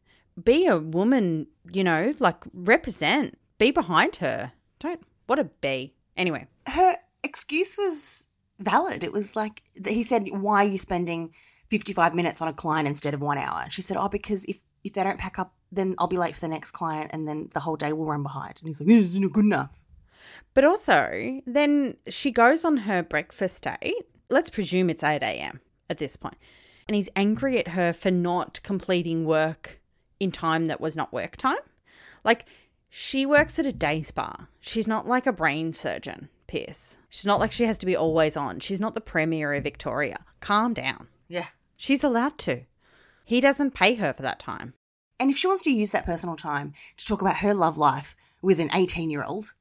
Be a woman, you know, like, represent, be behind her. Don't, what a B. Anyway, her excuse was valid. It was like he said, "Why are you spending fifty-five minutes on a client instead of one hour?" She said, "Oh, because if if they don't pack up, then I'll be late for the next client, and then the whole day will run behind." And he's like, "This isn't good enough." But also, then she goes on her breakfast date. Let's presume it's 8 a.m. at this point. And he's angry at her for not completing work in time that was not work time. Like, she works at a day spa. She's not like a brain surgeon, Pierce. She's not like she has to be always on. She's not the Premier of Victoria. Calm down. Yeah. She's allowed to. He doesn't pay her for that time. And if she wants to use that personal time to talk about her love life with an 18 year old,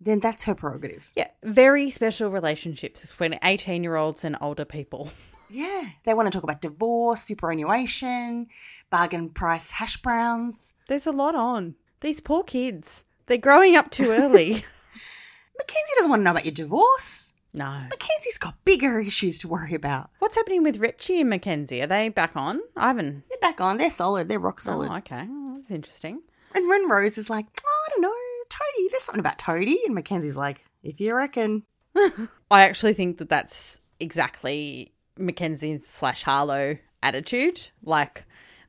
then that's her prerogative. Yeah, very special relationships between 18 year olds and older people. Yeah. They want to talk about divorce, superannuation, bargain price hash browns. There's a lot on. These poor kids. They're growing up too early. Mackenzie doesn't want to know about your divorce. no. Mackenzie's got bigger issues to worry about. What's happening with Richie and Mackenzie? Are they back on? I haven't. They're back on. They're solid. They're rock solid. Oh, okay. Oh, that's interesting. And when Rose is like, oh, I don't know, Toadie, there's something about Toadie. And Mackenzie's like, if you reckon. I actually think that that's exactly Mackenzie slash Harlow attitude. Like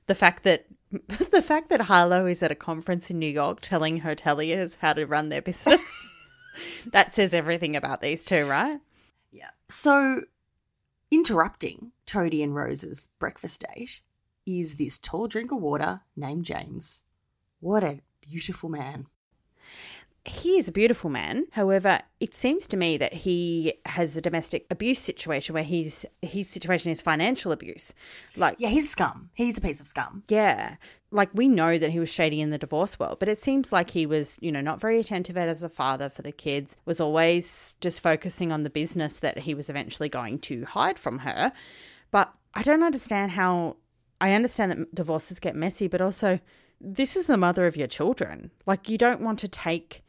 the fact that the fact that Harlow is at a conference in New York telling hoteliers how to run their business. that says everything about these two, right? Yeah. So, interrupting Toadie and Rose's breakfast date is this tall drink of water named James. What a beautiful man. He is a beautiful man. However, it seems to me that he has a domestic abuse situation where he's his situation is financial abuse. Like Yeah, he's scum. He's a piece of scum. Yeah. Like we know that he was shady in the divorce world, but it seems like he was, you know, not very attentive as a father for the kids, was always just focusing on the business that he was eventually going to hide from her. But I don't understand how I understand that divorces get messy, but also this is the mother of your children. Like you don't want to take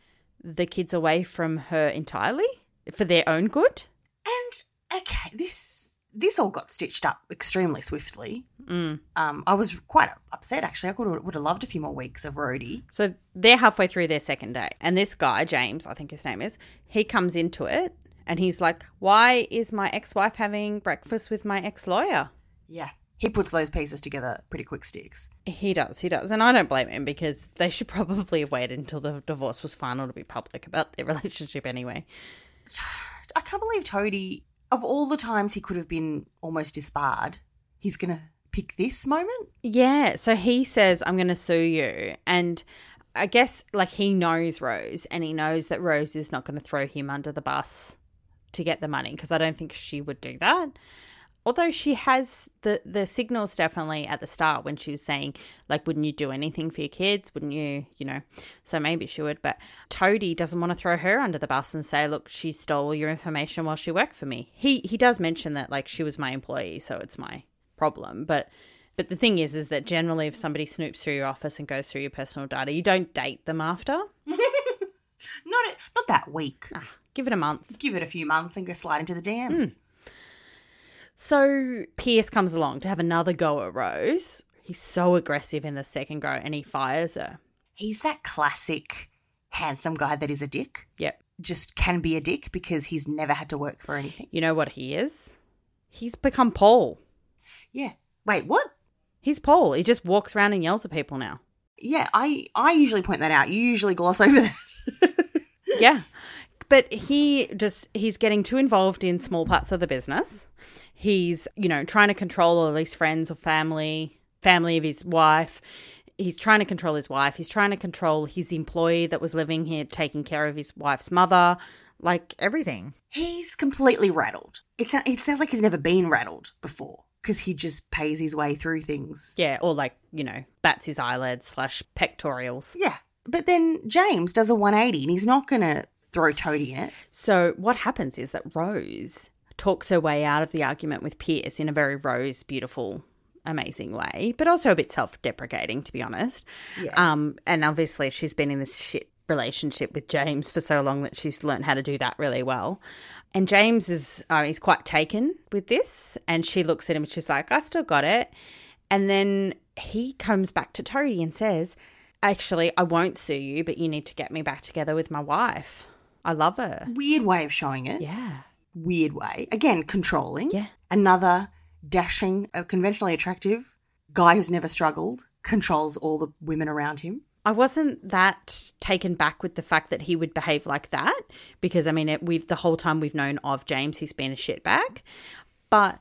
the kids away from her entirely for their own good. And okay, this this all got stitched up extremely swiftly. Mm. Um, I was quite upset actually. I could would have loved a few more weeks of Rhodey. So they're halfway through their second day. And this guy, James, I think his name is, he comes into it and he's like, Why is my ex wife having breakfast with my ex lawyer? Yeah. He puts those pieces together pretty quick sticks. He does, he does. And I don't blame him because they should probably have waited until the divorce was final to be public about their relationship anyway. I can't believe Toadie, of all the times he could have been almost disbarred, he's going to pick this moment. Yeah. So he says, I'm going to sue you. And I guess like he knows Rose and he knows that Rose is not going to throw him under the bus to get the money because I don't think she would do that. Although she has the the signals definitely at the start when she was saying like wouldn't you do anything for your kids? Wouldn't you you know so maybe she would. But Toadie doesn't want to throw her under the bus and say look she stole your information while she worked for me. He he does mention that like she was my employee so it's my problem. But but the thing is is that generally if somebody snoops through your office and goes through your personal data you don't date them after. Not not that week. Ah, give it a month. Give it a few months and go slide into the DMs. Hmm. So Pierce comes along to have another go at Rose. He's so aggressive in the second go and he fires her. He's that classic handsome guy that is a dick. Yep. Just can be a dick because he's never had to work for anything. You know what he is? He's become Paul. Yeah. Wait, what? He's Paul. He just walks around and yells at people now. Yeah, I I usually point that out. You usually gloss over that. yeah. But he just he's getting too involved in small parts of the business. He's, you know, trying to control all these friends or family, family of his wife. He's trying to control his wife. He's trying to control his employee that was living here taking care of his wife's mother, like everything. He's completely rattled. It, sou- it sounds like he's never been rattled before because he just pays his way through things. Yeah, or like, you know, bats his eyelids slash pectorials. Yeah. But then James does a 180 and he's not going to throw Toadie in it. So what happens is that Rose talks her way out of the argument with Pierce in a very Rose beautiful amazing way, but also a bit self-deprecating to be honest. Yeah. Um and obviously she's been in this shit relationship with James for so long that she's learned how to do that really well. And James is uh, he's quite taken with this and she looks at him and she's like, "I still got it." And then he comes back to Toadie and says, "Actually, I won't sue you, but you need to get me back together with my wife. I love her." Weird way of showing it. Yeah. Weird way. Again, controlling. Yeah. Another dashing, uh, conventionally attractive guy who's never struggled controls all the women around him. I wasn't that taken back with the fact that he would behave like that because I mean, it, we've the whole time we've known of James, he's been a shitbag. But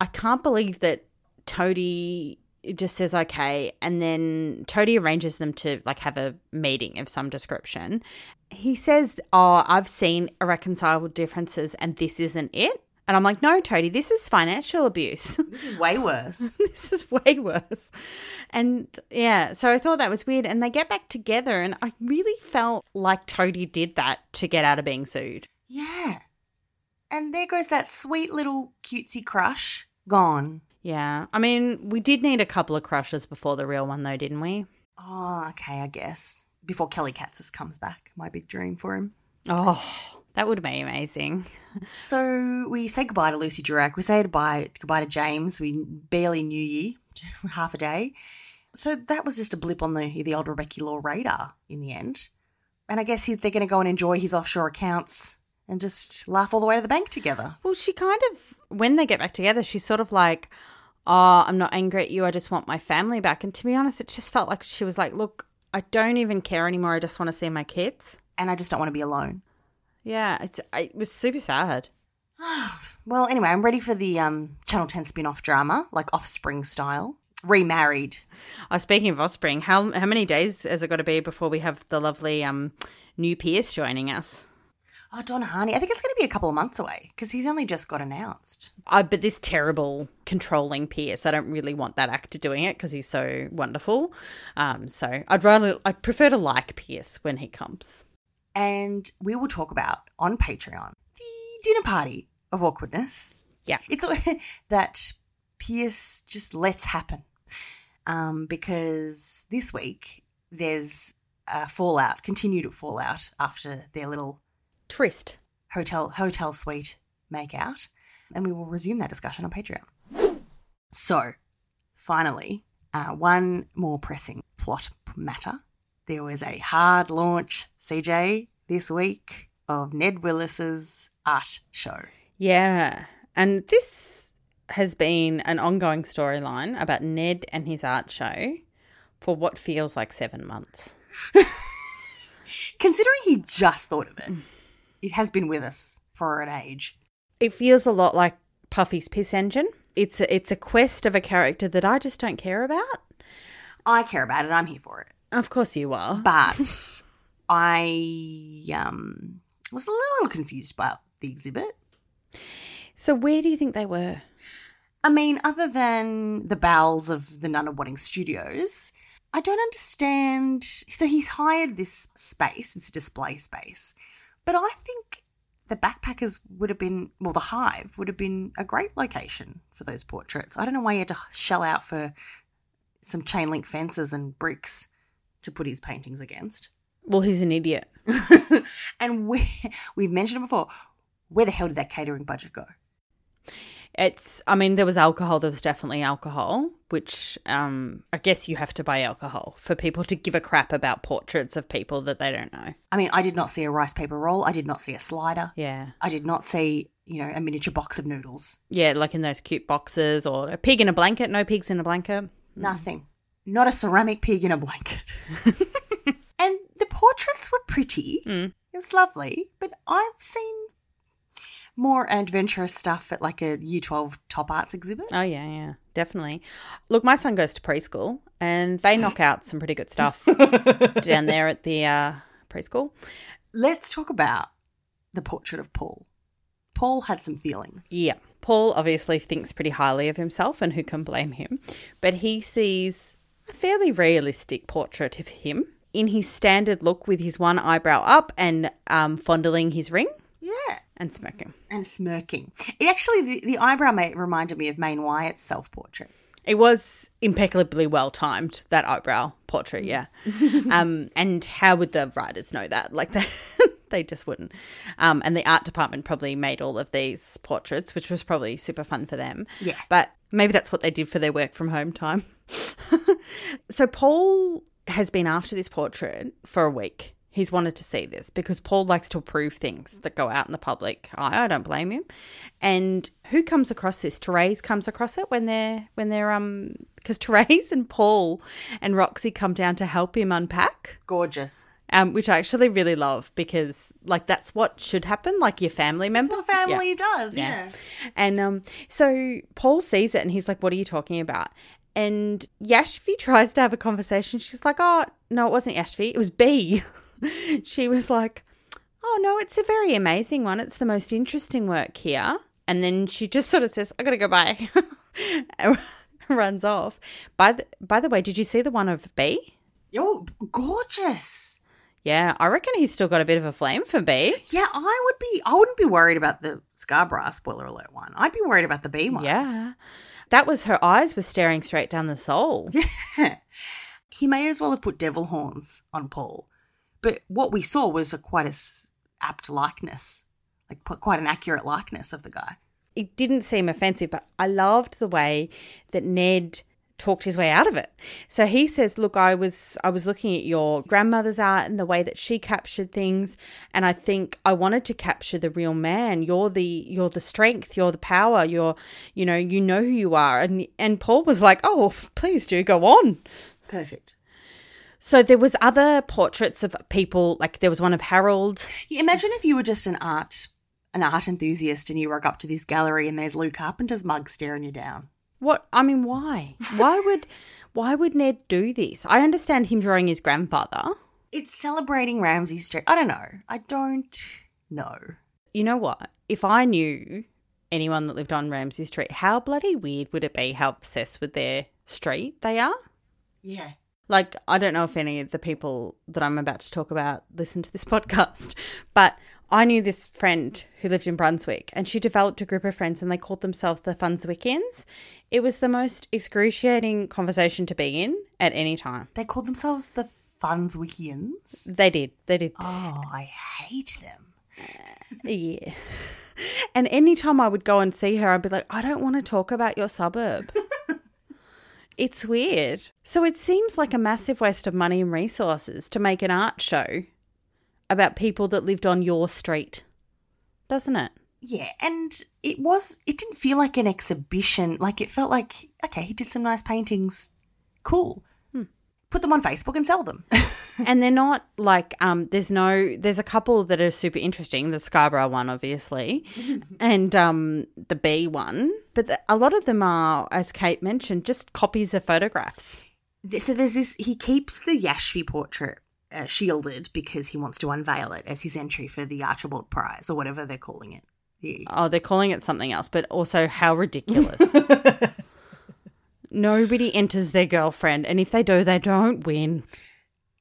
I can't believe that Toadie just says okay, and then Toadie arranges them to like have a meeting of some description. He says, "Oh, I've seen irreconcilable differences, and this isn't it." And I'm like, "No, Toadie, this is financial abuse. This is way worse. this is way worse." And yeah, so I thought that was weird. And they get back together, and I really felt like Toadie did that to get out of being sued. yeah. And there goes that sweet little cutesy crush gone. Yeah, I mean, we did need a couple of crushes before the real one, though, didn't we? Oh, okay, I guess. Before Kelly Katzis comes back, my big dream for him. Oh, that would be amazing. So we say goodbye to Lucy Durack. We say goodbye goodbye to James. We barely knew ye, half a day. So that was just a blip on the the old Rebecchi Law radar in the end. And I guess he, they're going to go and enjoy his offshore accounts and just laugh all the way to the bank together. Well, she kind of, when they get back together, she's sort of like, oh, I'm not angry at you. I just want my family back. And to be honest, it just felt like she was like, look, I don't even care anymore. I just want to see my kids. And I just don't want to be alone. Yeah, it's, it was super sad. Well, anyway, I'm ready for the um, Channel 10 spin off drama, like Offspring style. Remarried. Oh, speaking of offspring, how how many days has it got to be before we have the lovely um new Pierce joining us? Oh, Don Hany. I think it's going to be a couple of months away because he's only just got announced. Uh, but this terrible controlling Pierce, I don't really want that actor doing it because he's so wonderful. Um, so I'd rather, I'd prefer to like Pierce when he comes. And we will talk about on Patreon the dinner party of awkwardness. Yeah. It's that Pierce just lets happen. Um, because this week there's a fallout, continued fallout after their little tryst hotel hotel suite make out and we will resume that discussion on Patreon. So, finally, uh, one more pressing plot matter. There was a hard launch, CJ, this week of Ned Willis's art show. Yeah. And this has been an ongoing storyline about Ned and his art show for what feels like seven months. Considering he just thought of it, it has been with us for an age. It feels a lot like Puffy's Piss Engine. It's a, it's a quest of a character that I just don't care about. I care about it. I'm here for it. Of course you are. But I um, was a little confused about the exhibit. So where do you think they were? I mean, other than the bowels of the Nunawading Studios, I don't understand. So he's hired this space, it's a display space, but I think the backpackers would have been, well, the Hive would have been a great location for those portraits. I don't know why he had to shell out for some chain link fences and bricks to put his paintings against. Well, he's an idiot. and we, we've mentioned it before. Where the hell did that catering budget go? It's, I mean, there was alcohol. There was definitely alcohol, which um, I guess you have to buy alcohol for people to give a crap about portraits of people that they don't know. I mean, I did not see a rice paper roll. I did not see a slider. Yeah. I did not see, you know, a miniature box of noodles. Yeah, like in those cute boxes or a pig in a blanket. No pigs in a blanket. Nothing. Not a ceramic pig in a blanket. and the portraits were pretty. Mm. It was lovely, but I've seen more adventurous stuff at like a year 12 top arts exhibit. Oh, yeah, yeah, definitely. Look, my son goes to preschool and they knock out some pretty good stuff down there at the uh, preschool. Let's talk about the portrait of Paul. Paul had some feelings. Yeah. Paul obviously thinks pretty highly of himself, and who can blame him? But he sees a fairly realistic portrait of him in his standard look with his one eyebrow up and um, fondling his ring. Yeah. And smirking. And smirking. It actually, the, the eyebrow mate reminded me of Maine Wyatt's self portrait. It was impeccably well timed, that eyebrow portrait, yeah. um, and how would the writers know that? Like, they, they just wouldn't. Um, and the art department probably made all of these portraits, which was probably super fun for them. Yeah. But maybe that's what they did for their work from home time. so Paul has been after this portrait for a week. He's wanted to see this because Paul likes to approve things that go out in the public. I, I don't blame him. And who comes across this? Therese comes across it when they're when they're um because Therese and Paul and Roxy come down to help him unpack. Gorgeous. Um, which I actually really love because like that's what should happen, like your family member. That's what family Yeah. does, yeah. And um, so Paul sees it and he's like, What are you talking about? And Yashvi tries to have a conversation. She's like, Oh, no, it wasn't Yashvi. It was B. she was like, Oh, no, it's a very amazing one. It's the most interesting work here. And then she just sort of says, I got to go by. runs off. By the, by the way, did you see the one of B? Yo, gorgeous. Yeah, I reckon he's still got a bit of a flame for B. Yeah, I would be. I wouldn't be worried about the Scarborough spoiler alert one. I'd be worried about the B one. Yeah. That was her eyes were staring straight down the soul. Yeah. He may as well have put devil horns on Paul, but what we saw was a quite a apt likeness, like quite an accurate likeness of the guy. It didn't seem offensive, but I loved the way that Ned talked his way out of it. So he says, "Look, I was I was looking at your grandmother's art and the way that she captured things, and I think I wanted to capture the real man. You're the you're the strength, you're the power, you're you know, you know who you are." And and Paul was like, "Oh, please do go on." Perfect. So there was other portraits of people, like there was one of Harold. Imagine if you were just an art an art enthusiast and you walk up to this gallery and there's Lou Carpenter's mug staring you down. What I mean, why? Why would why would Ned do this? I understand him drawing his grandfather. It's celebrating Ramsay Street. I don't know. I don't know. You know what? If I knew anyone that lived on Ramsay Street, how bloody weird would it be how obsessed with their street they are? Yeah. Like, I don't know if any of the people that I'm about to talk about listen to this podcast, but I knew this friend who lived in Brunswick and she developed a group of friends and they called themselves the Funswickians. It was the most excruciating conversation to be in at any time. They called themselves the Funswickians. They did. They did. Oh, I hate them. Yeah. And anytime I would go and see her, I'd be like, I don't want to talk about your suburb. It's weird. So it seems like a massive waste of money and resources to make an art show about people that lived on your street, doesn't it? Yeah, and it was it didn't feel like an exhibition. Like it felt like okay, he did some nice paintings. Cool. Put them on Facebook and sell them. and they're not like um there's no there's a couple that are super interesting the scarborough one obviously and um the b one but the, a lot of them are as kate mentioned just copies of photographs so there's this he keeps the Yashvi portrait uh, shielded because he wants to unveil it as his entry for the Archibald Prize or whatever they're calling it. The- oh they're calling it something else but also how ridiculous nobody enters their girlfriend and if they do they don't win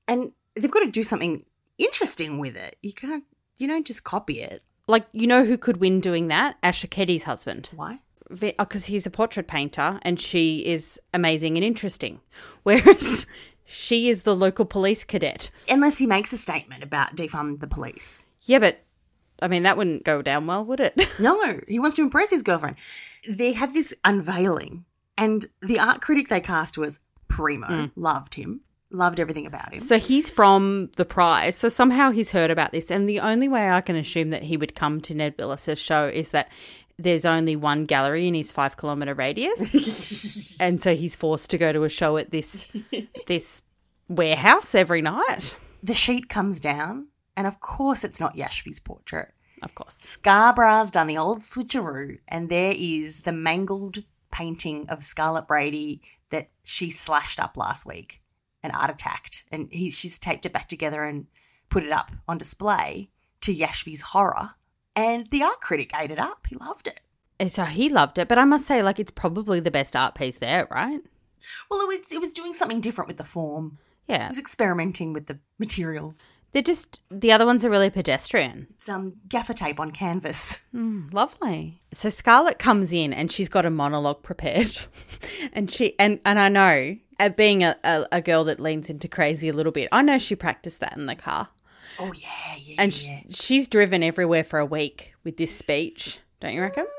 and they've got to do something interesting with it. You can't you don't just copy it. like you know who could win doing that Asher Keddie's husband Why? because uh, he's a portrait painter and she is amazing and interesting whereas she is the local police cadet Unless he makes a statement about defund the police. Yeah, but I mean that wouldn't go down well, would it? No, he wants to impress his girlfriend. They have this unveiling, and the art critic they cast was primo. Hmm. Loved him. Loved everything about him. so he's from the prize, so somehow he's heard about this, and the only way I can assume that he would come to Ned Willis's show is that there's only one gallery in his five kilometer radius, and so he's forced to go to a show at this this warehouse every night. the sheet comes down, and of course, it's not Yashvi's portrait. Of course, Scarborough's done the old switcheroo, and there is the mangled painting of Scarlett Brady that she slashed up last week and art attacked. And he, she's taped it back together and put it up on display to Yashvi's horror. And the art critic ate it up. He loved it. And so he loved it, but I must say, like, it's probably the best art piece there, right? Well, it was, it was doing something different with the form. Yeah, It was experimenting with the materials. They're just the other ones are really pedestrian. It's um, gaffer tape on canvas. Mm, lovely. So Scarlett comes in and she's got a monologue prepared, and she and and I know, uh, being a, a, a girl that leans into crazy a little bit, I know she practiced that in the car, Oh, yeah, yeah. and sh- she's driven everywhere for a week with this speech. Don't you reckon?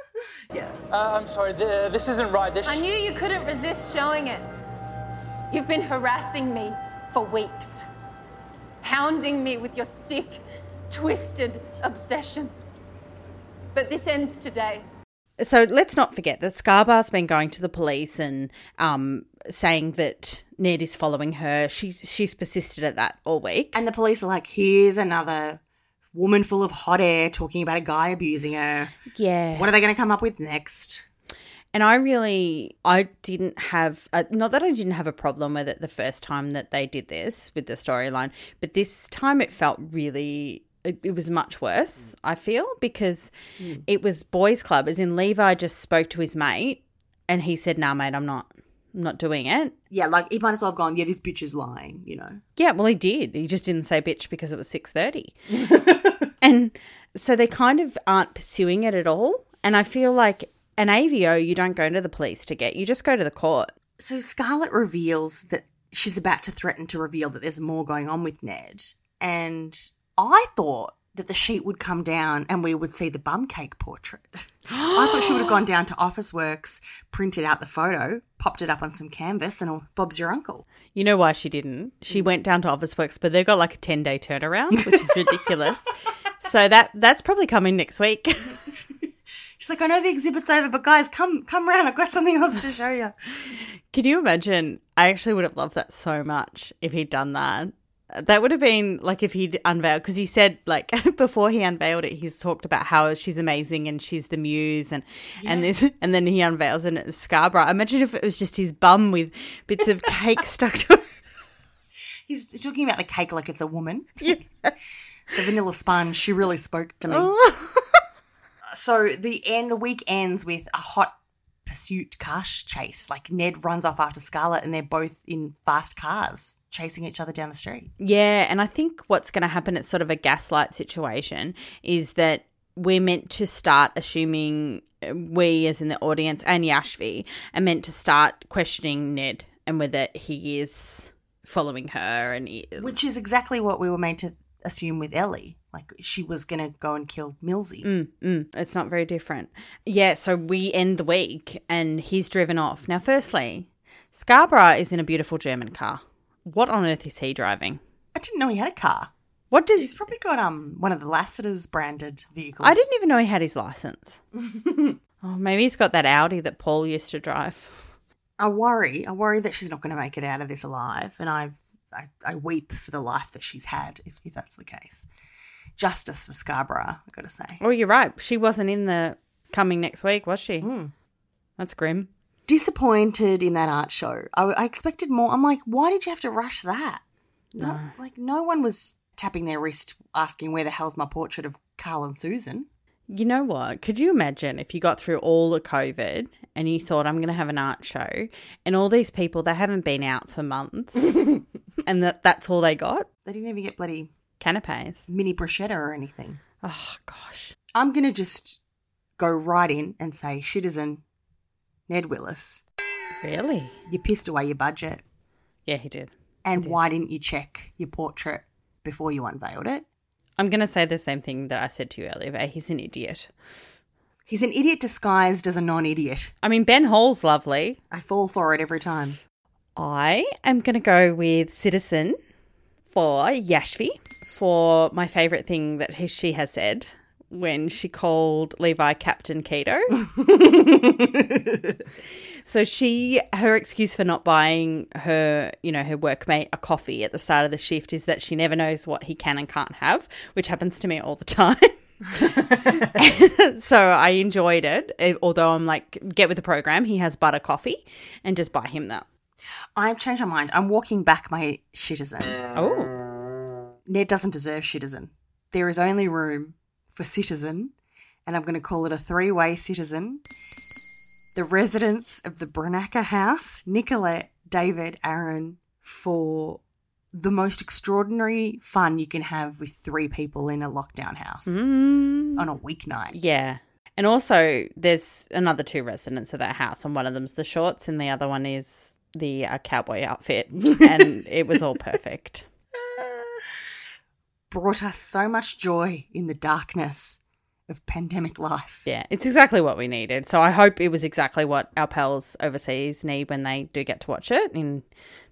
Yeah. Uh, I'm sorry, th- this isn't right. This. I knew you couldn't resist showing it. You've been harassing me for weeks. Hounding me with your sick, twisted obsession. But this ends today. So let's not forget that Scarbar's been going to the police and um, saying that Ned is following her. She's she's persisted at that all week. And the police are like, here's another woman full of hot air talking about a guy abusing her. Yeah. What are they going to come up with next? And I really, I didn't have, uh, not that I didn't have a problem with it the first time that they did this with the storyline, but this time it felt really, it, it was much worse, I feel, because Hmm. it was boys' club, as in Levi just spoke to his mate and he said, nah, mate, I'm not, I'm not doing it. Yeah, like he might as well have gone, yeah, this bitch is lying, you know? Yeah, well, he did. He just didn't say bitch because it was six thirty, and so they kind of aren't pursuing it at all. And I feel like an AVO, you don't go to the police to get; you just go to the court. So Scarlett reveals that she's about to threaten to reveal that there's more going on with Ned. And I thought that the sheet would come down and we would see the bum cake portrait. I thought she would have gone down to Office Works, printed out the photo, popped it up on some canvas, and oh, Bob's your uncle. You know why she didn't? She went down to Office Works, but they've got like a ten day turnaround, which is ridiculous. so that that's probably coming next week. She's like, I know the exhibit's over, but guys, come come round. I've got something else to show you. Can you imagine? I actually would have loved that so much if he'd done that. That would have been like if he'd unveiled because he said like before he unveiled it, he's talked about how she's amazing and she's the muse and and this and then he unveils and it's Scarborough. Imagine if it was just his bum with bits of cake stuck to it. He's talking about the cake like it's a woman. the vanilla sponge. She really spoke to me. Oh. So the end, the week ends with a hot pursuit cash chase. Like Ned runs off after Scarlett, and they're both in fast cars chasing each other down the street. Yeah, and I think what's going to happen, it's sort of a gaslight situation, is that we're meant to start assuming, uh, we as in the audience and Yashvi, are meant to start questioning Ned and whether he is following her. and he, Which is exactly what we were made to assume with Ellie. Like she was going to go and kill Millsy. Mm, mm, it's not very different. Yeah, so we end the week and he's driven off. Now, firstly, Scarborough is in a beautiful German car. What on earth is he driving? I didn't know he had a car. What does He's probably got um one of the Lassiter's branded vehicles. I didn't even know he had his license. oh, maybe he's got that Audi that Paul used to drive. I worry. I worry that she's not going to make it out of this alive, and I've, I I weep for the life that she's had if, if that's the case. Justice for Scarborough, I've got to say. Oh, you're right. She wasn't in the coming next week, was she? Hmm. That's grim. Disappointed in that art show. I, I expected more. I'm like, why did you have to rush that? No, like no one was tapping their wrist asking where the hell's my portrait of Carl and Susan. You know what? Could you imagine if you got through all the COVID and you thought, I'm going to have an art show, and all these people, they haven't been out for months, and that, that's all they got? They didn't even get bloody Canapes. mini bruschetta or anything. Oh, gosh. I'm going to just go right in and say, citizen Ned Willis, Really? you pissed away your budget. Yeah, he did. And why didn't you check your portrait before you unveiled it? I'm going to say the same thing that I said to you earlier. but He's an idiot. He's an idiot disguised as a non idiot. I mean, Ben Hall's lovely. I fall for it every time. I am going to go with Citizen for Yashvi for my favourite thing that he, she has said when she called Levi Captain Keto. so she her excuse for not buying her, you know, her workmate a coffee at the start of the shift is that she never knows what he can and can't have, which happens to me all the time. so I enjoyed it, although I'm like, get with the program. He has butter coffee, and just buy him that. I've changed my mind. I'm walking back my citizen. Oh, Ned doesn't deserve citizen. There is only room for citizen, and I'm going to call it a three way citizen. The residents of the Branaka house, Nicolette, David, Aaron, for the most extraordinary fun you can have with three people in a lockdown house Mm. on a weeknight. Yeah. And also, there's another two residents of that house, and one of them's the shorts, and the other one is the uh, cowboy outfit, and it was all perfect. Brought us so much joy in the darkness of pandemic life. Yeah, it's exactly what we needed. So I hope it was exactly what our pals overseas need when they do get to watch it in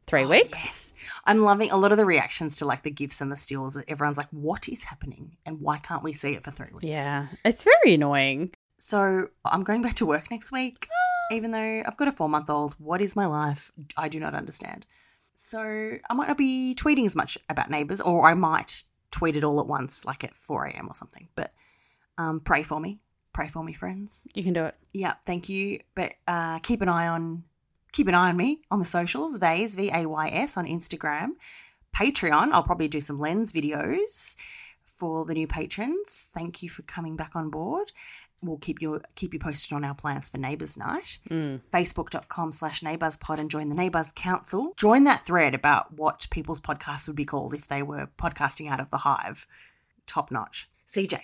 three oh, weeks. Yes. I'm loving a lot of the reactions to like the gifts and the steals. Everyone's like, what is happening? And why can't we see it for three weeks? Yeah, it's very annoying. So I'm going back to work next week, even though I've got a four month old. What is my life? I do not understand. So I might not be tweeting as much about neighbours, or I might tweet it all at once, like at 4 a.m. or something. But um, pray for me. Pray for me, friends. You can do it. Yeah, thank you. But uh, keep an eye on keep an eye on me on the socials, Vays V A Y S on Instagram, Patreon. I'll probably do some lens videos for the new patrons. Thank you for coming back on board. We'll keep you keep you posted on our plans for Neighbours Night. Mm. Facebook.com slash neighbourspod and join the Neighbours Council. Join that thread about what people's podcasts would be called if they were podcasting out of the hive. Top notch. CJ.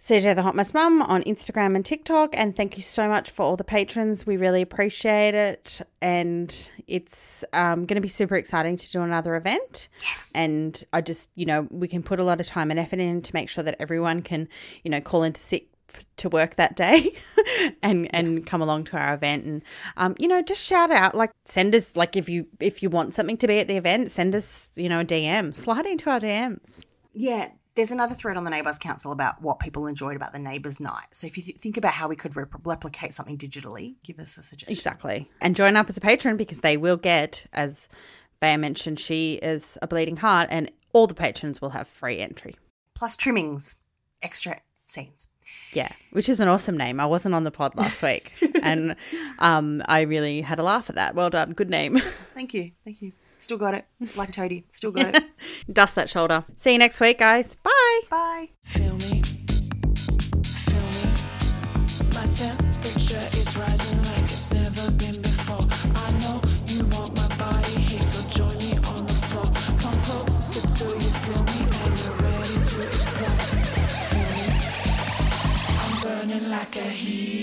CJ the Hot Mess Mum on Instagram and TikTok. And thank you so much for all the patrons. We really appreciate it. And it's um, going to be super exciting to do another event. Yes. And I just, you know, we can put a lot of time and effort in to make sure that everyone can, you know, call into sick f- to work that day and and come along to our event and um you know just shout out like send us like if you if you want something to be at the event send us you know a dm slide into our dms Yeah, there's another thread on the Neighbours Council about what people enjoyed about the Neighbours Night. So if you th- think about how we could rep- replicate something digitally, give us a suggestion. Exactly. And join up as a patron because they will get, as Bea mentioned, she is a bleeding heart, and all the patrons will have free entry. Plus trimmings, extra scenes. Yeah, which is an awesome name. I wasn't on the pod last week, and um, I really had a laugh at that. Well done, good name. Thank you. Thank you. Still got it. Like Toadie. Still got it. Dust that shoulder. See you next week, guys. Bye. Bye. like a heat.